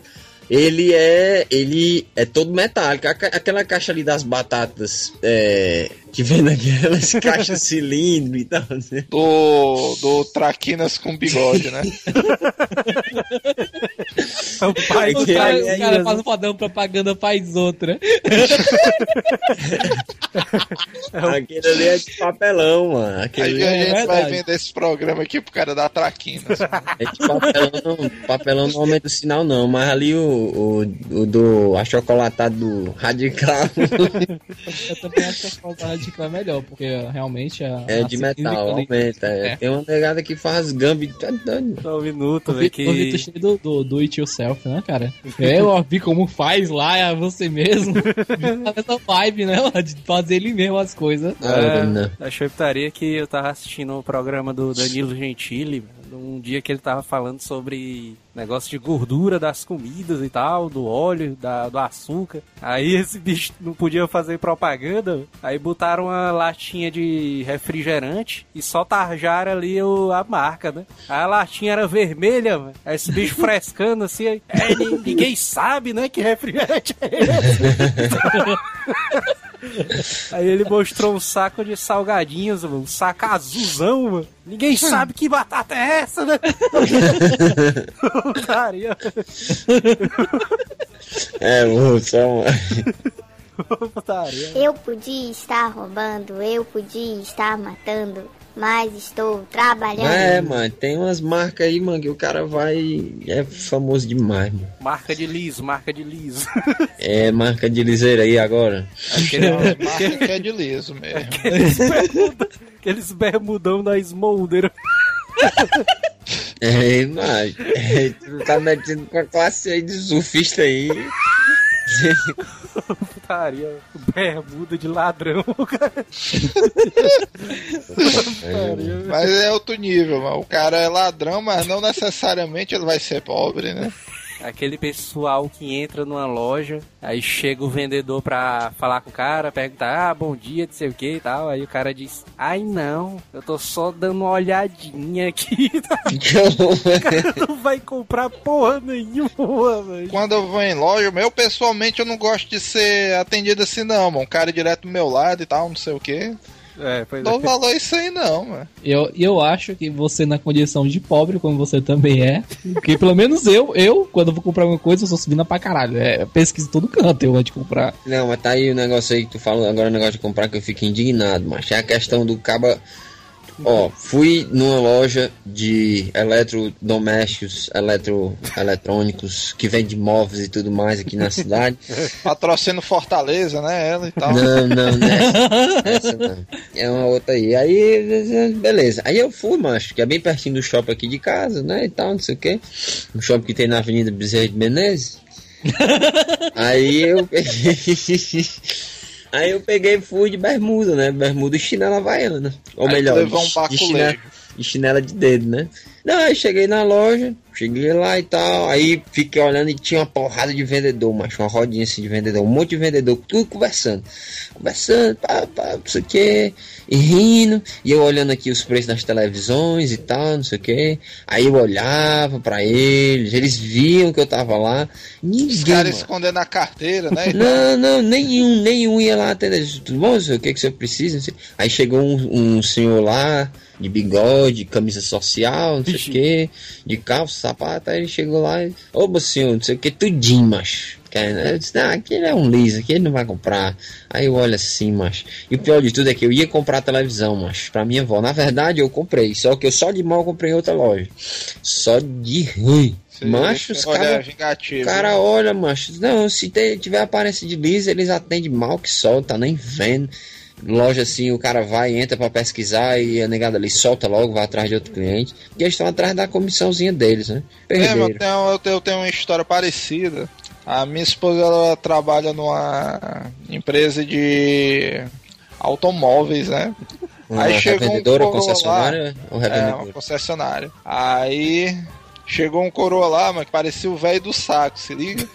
Ele é, ele é todo metálico. Aquela caixa ali das batatas é, que vem naquelas caixas cilindro e tal. Assim. Do, do Traquinas com bigode, né? É o pai O que cara, aí, o cara faz um padrão propaganda, faz outra. Aquele ali é de papelão, mano. Aquele Aí a é, gente vai verdade. vender esse programa aqui pro cara da Traquinas. é de papelão. Não, papelão não aumenta o sinal, não. Mas ali o, o, o do achocolatado do radical Eu também acho que a falta de é melhor, porque realmente a. é a de metal, aumenta. é. É. Tem uma negada que faz gambi. Tá doido. Só um minuto, O velho, Vitor que... cheio do, do, do it yourself, né, cara? É, eu vi como faz lá, é você mesmo. Tá nessa vibe, né, de fazer ele mesmo as coisas. Ah. É, achei putaria que eu tava assistindo o programa do Danilo Gentili, um dia que ele tava falando sobre negócio de gordura das comidas e tal, do óleo, da, do açúcar. Aí esse bicho não podia fazer propaganda, aí botaram uma latinha de refrigerante e só tarjaram ali o, a marca, né? Aí a latinha era vermelha, mano. aí esse bicho frescando assim, aí, "É, ni- ninguém sabe, né, que refrigerante é esse. Aí ele mostrou um saco de salgadinhos, mano, um saco azulzão, mano. Ninguém sabe que batata é essa, né? Putaria, É, o só putaria. Eu podia estar roubando, eu podia estar matando, mas estou trabalhando. É, mano, tem umas marcas aí, mano, que o cara vai. É famoso demais, mano. Marca de liso, marca de liso. É marca de liseira aí agora. Aquele, Marca que é de liso mesmo. aqueles, bermuda, aqueles bermudão da Smolder. É, mas. É, tu tá metendo com a classe aí de surfista aí. Putaria. Bermuda de ladrão, cara. Putaria. Mas é outro nível, mano. O cara é ladrão, mas não necessariamente ele vai ser pobre, né? Aquele pessoal que entra numa loja, aí chega o vendedor pra falar com o cara, pergunta, ah, bom dia, não sei o que e tal. Aí o cara diz, ai não, eu tô só dando uma olhadinha aqui. o cara não vai comprar porra nenhuma, velho. Quando eu vou em loja, eu pessoalmente eu não gosto de ser atendido assim, não, mano. Um cara direto do meu lado e tal, não sei o quê. É, pois Não é. valor isso aí, não, mano. Eu, eu acho que você, na condição de pobre, como você também é, porque pelo menos eu, eu, quando eu vou comprar alguma coisa, eu sou subindo pra caralho. É pesquisa todo canto, eu antes de comprar. Não, mas tá aí o negócio aí que tu falou agora, o negócio de comprar que eu fico indignado, mas é a questão do caba Ó, fui numa loja de eletrodomésticos, eletro, eletrônicos, que vende móveis e tudo mais aqui na cidade. Patrocínio Fortaleza, né? Ela e tal. Não, não, nessa, essa não. É uma outra aí. Aí, beleza. Aí eu fui, macho, que é bem pertinho do shopping aqui de casa, né? E tal, não sei o quê. Um shopping que tem na Avenida Bezerra de Menezes. aí eu peguei. Aí eu peguei e fui de bermuda, né? Bermuda e chinela havaiana. Ou Aí melhor, levou um de, chinela, de chinela de dedo, né? Não, aí cheguei na loja, cheguei lá e tal, aí fiquei olhando e tinha uma porrada de vendedor, macho, uma rodinha assim de vendedor, um monte de vendedor, tudo conversando, conversando, pá, pá, não sei o que, e rindo, e eu olhando aqui os preços das televisões e tal, não sei o que, aí eu olhava pra eles, eles viam que eu tava lá, ninguém, Os caras escondendo a carteira, né? Não, não, nenhum, nenhum ia lá atender. Tudo bom? O que, que você precisa? Aí chegou um, um senhor lá, de bigode, camisa social, não sei o que, de calça, sapato. Aí ele chegou lá e, ô, senhor, não sei o que, tudinho, macho. Eu disse, ah, aquele é um liso, aqui ele não vai comprar. Aí eu olho assim, macho. E o pior de tudo é que eu ia comprar a televisão, macho, pra minha avó. Na verdade, eu comprei, só que eu só de mal comprei em outra loja. Só de ruim. Macho, os caras. vingativo. O cara olha, macho. Não, se tiver aparência de lisa, eles atendem mal que solta, nem vendo. Loja assim, o cara vai, entra pra pesquisar e a negada ali solta logo, vai atrás de outro cliente. E eles estão atrás da comissãozinha deles, né? É, mas eu Perderam. tenho, eu, tenho, eu tenho uma história parecida. A minha esposa ela trabalha numa empresa de automóveis, né? Uma Aí chegou um revendedora, coroa concessionária ou É, uma concessionária. Aí chegou um coroa lá, mas que parecia o velho do saco, se liga?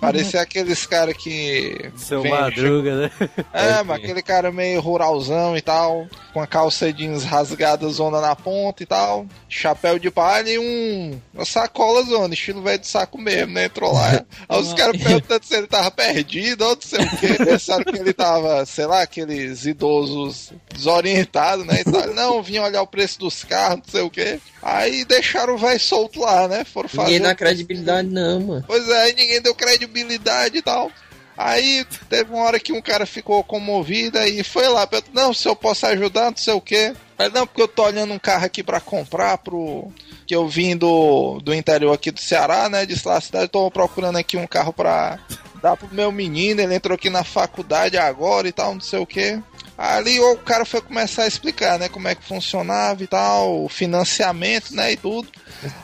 Parecia aqueles caras que. Seu vende- Madruga, né? É, mas aquele cara meio ruralzão e tal, com a calça jeans rasgada, zona na ponta e tal, chapéu de palha e um, uma sacola zona, estilo velho de saco mesmo, né? Entrou lá. Aí os caras perguntando se ele tava perdido ou não sei o que, pensaram que ele tava, sei lá, aqueles idosos desorientados, né? E tal. Não, vinha olhar o preço dos carros, não sei o que. Aí deixaram o velho solto lá, né? Foram fazer. Ninguém dá credibilidade, não, mano. Pois é, ninguém deu credibilidade e tal. Aí teve uma hora que um cara ficou comovido e foi lá, perguntou, não, se eu posso ajudar, não sei o quê. Aí, não, porque eu tô olhando um carro aqui pra comprar pro. Que eu vim do, do interior aqui do Ceará, né? De lá cidade, tô procurando aqui um carro pra dar pro meu menino, ele entrou aqui na faculdade agora e tal, não sei o quê. Ali o cara foi começar a explicar, né, como é que funcionava e tal, o financiamento, né, e tudo.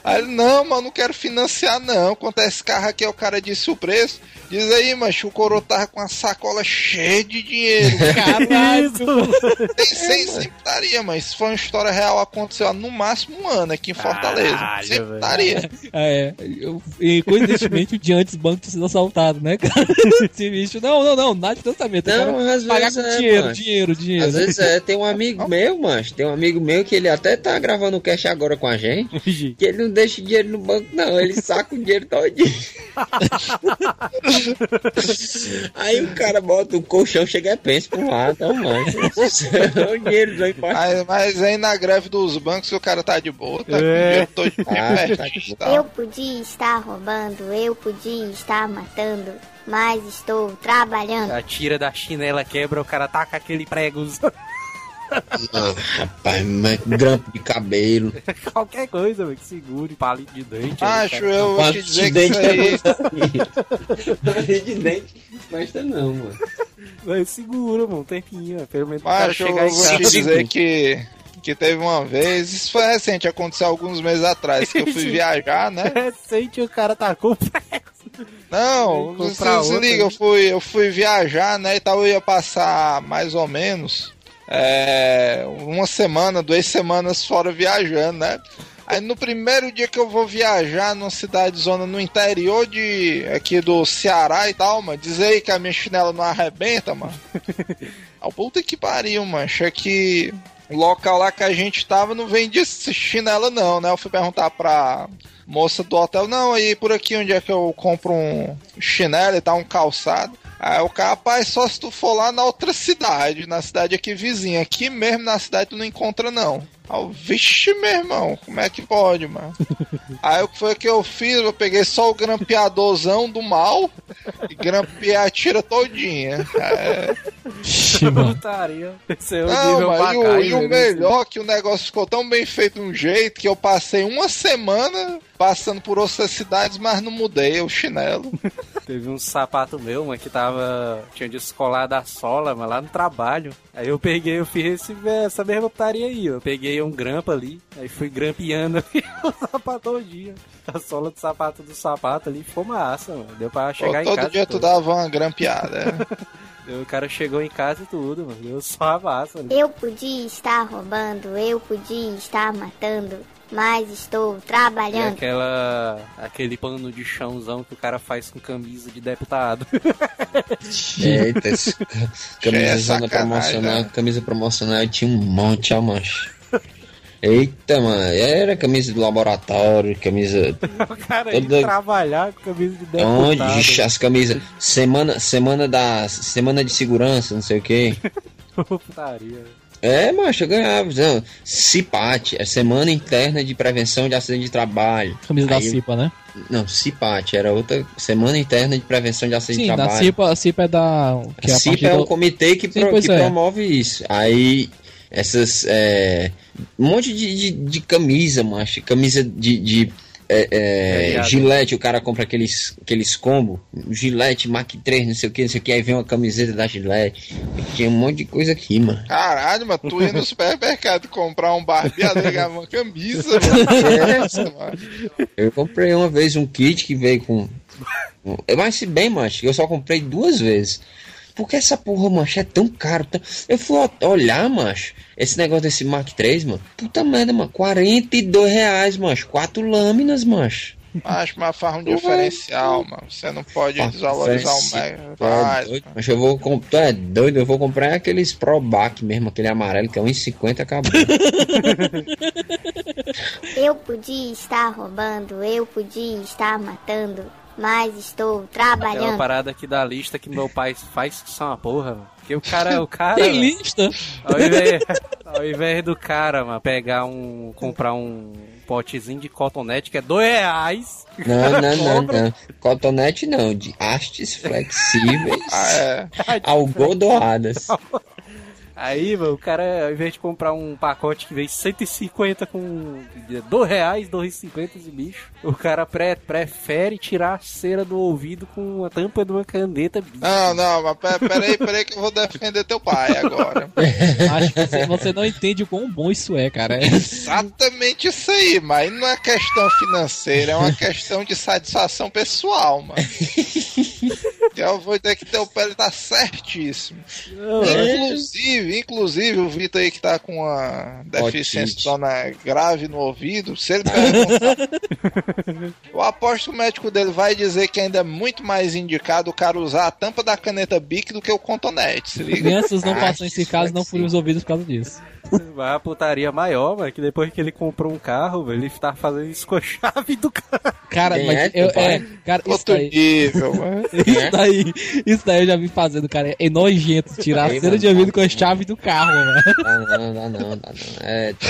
Aí ele, não, mano, não quero financiar não. Quanto a esse carro aqui, o cara disse o preço. Diz aí, mas o coroa tava com uma sacola cheia de dinheiro. Caralho! Tem sem sempre estaria, mas foi uma história real, aconteceu há no máximo um ano aqui em Fortaleza. Caralho, sempre estaria. É, eu, e coincidentemente o dia antes o banco tinha sido assaltado, né, cara? Esse bicho, não, não, não, nada de eu Não, às pagar vezes com é, dinheiro, mano. dinheiro, dinheiro. Às vezes é, tem um amigo meu, mas tem um amigo meu que ele até tá gravando o cash agora com a gente, que ele não deixa dinheiro no banco, não, ele saca o dinheiro todinho. Aí o cara bota o colchão, chega e pensa lá, então, mano. o dinheiro. Mas, mas aí na greve dos bancos o cara tá de boa, tá com É. dinheiro todo de Ah, perto tá de e Eu podia estar roubando, eu podia estar matando, mas estou trabalhando. A tira da chinela quebra, o cara taca aquele prego. Ah, rapaz, mas grampo de cabelo. Qualquer coisa, velho, que segure, palito de dente. Acho, cara. eu vou te dizer que isso aí. Palito de dente não presta não, mano. Vai, segura, mano, um tempinho. Pelo menos Acho, eu vou te dizer que, que teve uma vez, isso foi recente, aconteceu alguns meses atrás, que eu fui viajar, né? Recente o cara tacou o prego. Não, se outra, liga, eu fui, eu fui viajar, né? E tal, eu ia passar mais ou menos é, uma semana, duas semanas fora viajando, né? Aí no primeiro dia que eu vou viajar numa cidade zona no interior de aqui do Ceará e tal, mano, diz aí que a minha chinela não arrebenta, mano. Ah, puta que pariu, mano. Achei que o local lá que a gente tava não esse chinela não, né? Eu fui perguntar pra moça do hotel, não, aí por aqui onde é que eu compro um chinelo e tal, um calçado. Aí o cara, rapaz, só se tu for lá na outra cidade, na cidade aqui vizinha. Aqui mesmo na cidade tu não encontra, não. Aí eu, vixe, meu irmão, como é que pode, mano? Aí o que foi que eu fiz? Eu peguei só o grampeadorzão do mal e grampeei a tira todinha. É. Putaria. Esse é o Não, e o, e o melhor que o negócio ficou tão bem feito de um jeito que eu passei uma semana passando por outras cidades, mas não mudei o chinelo. Teve um sapato meu, mano, que tava. Tinha descolado a sola, mas lá no trabalho. Aí eu peguei, eu fiz esse, essa mesma putaria aí. Eu peguei um grampo ali, aí fui grampeando o sapato todo dia. A sola do sapato do sapato ali ficou massa, mano. Deu pra chegar Pô, em todo casa. dia e tu dava uma grampeada. é. O cara chegou em casa e tudo, mano. Deu só a massa. ali. Eu podia estar roubando, eu podia estar matando, mas estou E trabalhando. aquela. aquele pano de chãozão que o cara faz com camisa de deputado. Eita, camisa sacanagem, promocional, né? camisa promocional eu tinha um monte, ó, macho. Eita, mano, era camisa do laboratório, camisa. o cara ia Toda- trabalhar com camisa de deputado. Onde? As camisas. Semana, semana da. Semana de segurança, não sei o quê. Putaria. É, macho, eu ganhava. Não, CIPAT, é Semana Interna de Prevenção de Acidente de Trabalho. Camisa da Aí eu- CIPA, né? Não, CIPAT, era outra Semana Interna de Prevenção de Acidente Sim, de da Trabalho. CIPA, a CIPA é da. Que a é a CIPA partir é do- um comitê que, Sim, pro- que é. promove isso. Aí, essas. É, um monte de, de, de camisa, macho. Camisa de. de é, é, o cara compra aqueles, aqueles combos. Gilete, Mac 3, não sei o que, não sei o que. Aí vem uma camiseta da Gilete. Tinha um monte de coisa aqui, mano. Caralho, mas tu ia no supermercado comprar um barbeador e ganhava uma camisa, mano. Mano. Eu comprei uma vez um kit que veio com. Mas se bem, macho, eu só comprei duas vezes. Porque essa porra, macho, é tão caro. tão- Eu fui olhar, macho, esse negócio desse Mark 3, mano. Puta merda, mano. 42 reais, macho. Quatro lâminas, macho. Acho mas faz um diferencial, mano. Você não pode desvalorizar o Mega. Tu é Faz, doido, mano. Mas eu vou comprar. É doido, eu vou comprar aqueles Probac mesmo, aquele amarelo que é 1,50 acabou. Eu podia estar roubando, eu podia estar matando, mas estou trabalhando. parada aqui da lista que meu pai faz que são uma porra, mano. Porque o cara, o cara. Tem lista? Ao invés, ao invés do cara, mano, pegar um. comprar um potezinho de cotonete que é dois reais. Não, não, não, não. Cotonete não, de hastes flexíveis Ah, é. algodoadas. Aí, mano, o cara, ao invés de comprar um pacote que vem 150 com dois reais, dois e cinquenta esse bicho, o cara pre- prefere tirar a cera do ouvido com a tampa de uma caneta. bicho. Não, não, mas pe- peraí, peraí que eu vou defender teu pai agora. Acho que você, você não entende o quão bom isso é, cara. É- Exatamente isso aí, mas não é questão financeira, é uma questão de satisfação pessoal, mano. Eu vou dizer que teu ele tá certíssimo. Não, é- Inclusive, inclusive, o Vitor aí que tá com uma deficiência zona grave no ouvido, se ele perguntar, eu aposto que o médico dele vai dizer que ainda é muito mais indicado o cara usar a tampa da caneta Bic do que o contonete, se liga? Crianças não Ah, passam esse isso caso, não furem os ouvidos por causa disso. Mas a putaria maior, mano, que depois que ele comprou um carro, velho, ele tá fazendo isso com a chave do carro. Cara, Quem mas é, eu, é, cara, isso Outro daí, nível, mano. isso daí, isso daí eu já vi fazendo, cara. É nojento tirar a mano, de ouvido tá com a bom. Chave do carro, mano. Dá não, dá não, dá não. É, tá.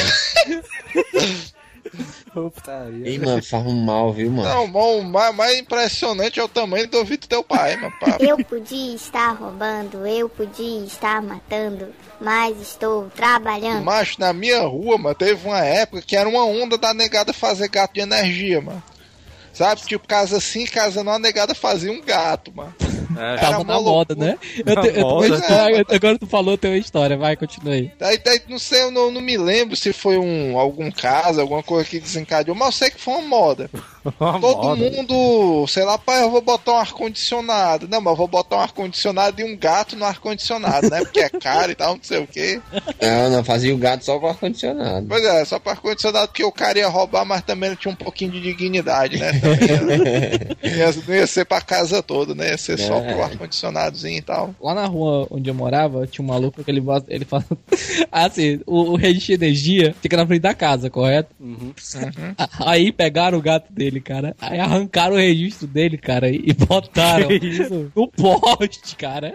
Putaria. Ih, mano, faz um mal, viu, mano? Não, bom, o mais, mais impressionante é o tamanho do ouvido do teu pai, mano. pá. Eu podia estar roubando, eu podia estar matando, mas estou trabalhando. Macho, na minha rua, mano, teve uma época que era uma onda da negada fazer gato de energia, mano. Sabe? Tipo, casa sim, casa não, a negada fazia um gato, mano. É, Tava uma na moda, né? Eu, Na te- eu moda. história, agora tu falou, tem uma história, vai, continua aí. Daí, daí, não sei, eu não, não me lembro se foi um, algum caso, alguma coisa que desencadeou, mas eu sei que foi uma moda. uma Todo moda. mundo, sei lá, pai, eu vou botar um ar-condicionado. Não, mas eu vou botar um ar-condicionado e um gato no ar-condicionado, né? Porque é caro e tal, não sei o quê. Não, não, fazia o gato só com ar-condicionado. Pois é, só para ar-condicionado porque o cara ia roubar, mas também ele tinha um pouquinho de dignidade, né? Não ia, não ia ser pra casa toda, né? Ia ser só É. pro ar-condicionadozinho e tal. Lá na rua onde eu morava, tinha um maluco que ele, bota- ele fala. assim, o, o registro de energia fica na frente da casa, correto? Uhum. A- Aí pegaram o gato dele, cara. Aí arrancaram o registro dele, cara, e botaram no poste, cara.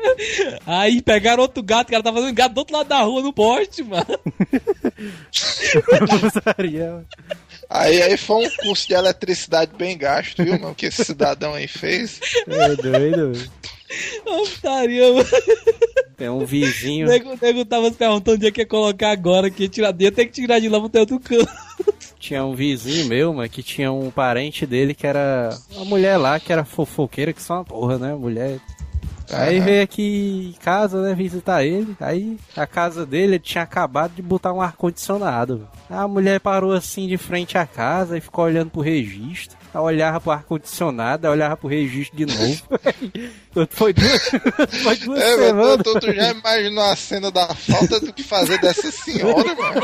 Aí pegaram outro gato, cara, tava fazendo gato do outro lado da rua no poste, mano. Aí, aí foi um curso de eletricidade bem gasto, viu, mano? Que esse cidadão aí fez. É doido, velho. Ô, putaria, mano. Tem um vizinho. O nego, o nego tava se perguntando onde é que ia colocar agora, que ia tirar dentro, tem que tirar de lá pro outro canto. Tinha um vizinho meu, mano, que tinha um parente dele que era uma mulher lá que era fofoqueira, que só uma porra, né? Mulher. Aí veio aqui em casa, né, visitar ele. Aí a casa dele ele tinha acabado de botar um ar-condicionado. velho. A mulher parou assim de frente à casa e ficou olhando pro registro. Aí olhava pro ar-condicionado, aí olhava pro registro de novo. Foi duas, foi duas É, semanas. tu, tu já imaginou a cena da falta do que fazer dessa senhora, mano?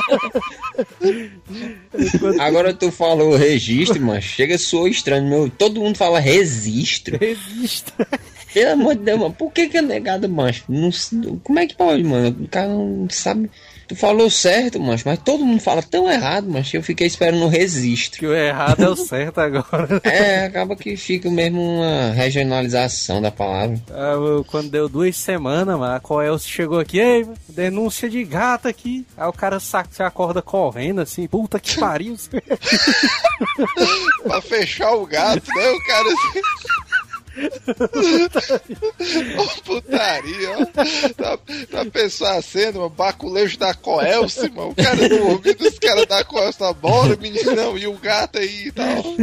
Agora tu falou registro, mas chega soou estranho, meu. Todo mundo fala registro. Registro. Pelo amor de Deus, mano. Por que que é negado, macho? Não, como é que pode, mano? O cara não sabe. Tu falou certo, macho, mas todo mundo fala tão errado, macho. Eu fiquei esperando o registro. Que o errado é o certo agora. É, acaba que fica mesmo uma regionalização da palavra. Ah, eu- quando deu duas semanas, mano, a Coelce chegou aqui, ei, denúncia de gato aqui. Aí o cara saca, se acorda correndo assim, puta que pariu. pra fechar o gato, né? O cara assim. Ó, putaria, ó. Tá, tá pensando a cena, o baculejo da Coelce, mano. O cara dormindo, os caras da Coelce na bola, meninão, e o gato aí e tal.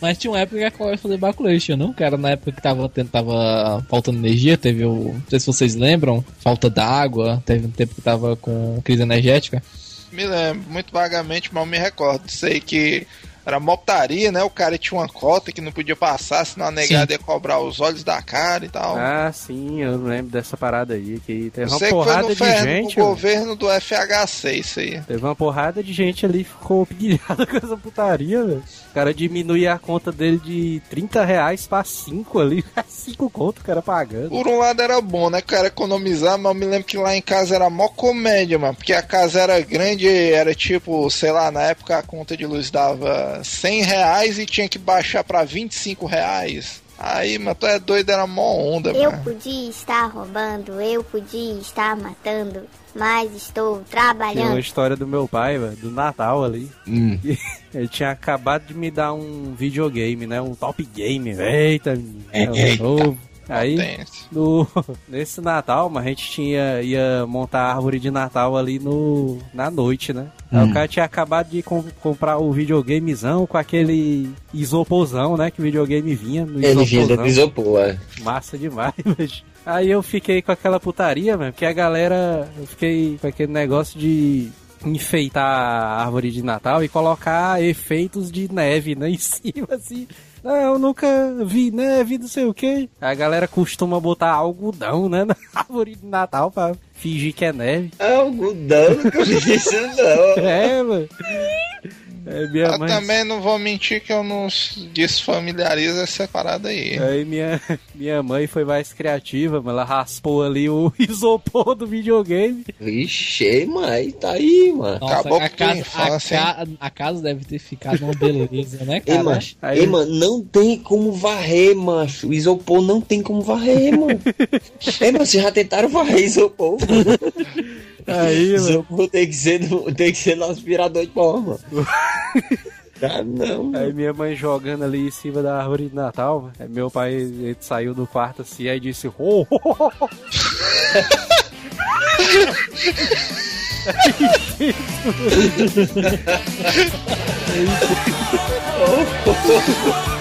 Mas tinha uma época que a Coelho fazer baculation, não? Cara, na época que tava, tendo- tava faltando energia, teve o. Não sei se vocês lembram, falta d'água, teve um tempo que tava com crise energética. Me lembro, muito vagamente, mal me recordo. Sei que era moptaria, né? O cara tinha uma cota que não podia passar, senão a negada ia cobrar os olhos da cara e tal. Ah, sim, eu lembro dessa parada aí, que teve Eu uma porrada no de gente. mano. governo do FHC, isso aí. Teve uma porrada de gente ali que ficou pilhada com essa putaria, velho. O cara diminuía a conta dele de 30 reais pra 5 ali. 5 conto o cara pagando. Por um lado era bom, né? O cara economizar, mas eu me lembro que lá em casa era mó comédia, mano. Porque a casa era grande, era tipo, sei lá, na época a conta de luz dava 100 reais e tinha que baixar pra 25 reais. Aí, mano, tu é doido, era mó onda, Eu mano. podia estar roubando, eu podia estar matando, mas estou Tem uma trabalhando. história do meu pai, velho, do Natal ali. Hum. Ele tinha acabado de me dar um videogame, né? Um top game. Eita, menino. Eita. Aí, no, nesse Natal, mas a gente tinha, ia montar a árvore de Natal ali no, na noite, né? Aí Hum. o cara tinha acabado de com- comprar o videogamezão com aquele isoporzão, né? Que o videogame vinha no Ele vinha isoporzão. do isopor, é. Massa demais, bicho. Aí eu fiquei com aquela putaria, mano, porque a galera. Eu fiquei com aquele negócio de enfeitar a árvore de Natal e colocar efeitos de neve, né, em cima, assim. Não, eu nunca vi neve, não sei o que. A galera costuma botar algodão, né, na árvore de Natal pra fingir que é neve. Algodão, nunca vi isso não. É, mano. É, minha Eu mãe... também não vou mentir que eu não desfamiliarizo essa parada aí. Aí minha, minha mãe foi mais criativa, mas ela raspou ali o isopor do videogame. Vixe, mas tá aí, mano. Nossa, Acabou a, casa, a, infância, ca- a casa deve ter ficado uma beleza, né, Ei, cara? macho, Aí- ei, mano, não tem como varrer, macho. O isopor não tem como varrer, mano. ei, mano, vocês já tentaram varrer isopor? Aí, mano. isopor tem que ser no, tem que ser no aspirador de pó, mano. Ah, não, Aí minha mãe jogando ali em cima da árvore de Natal. Aí meu pai ele saiu do quarto assim, aí disse: oh, oh, oh, oh."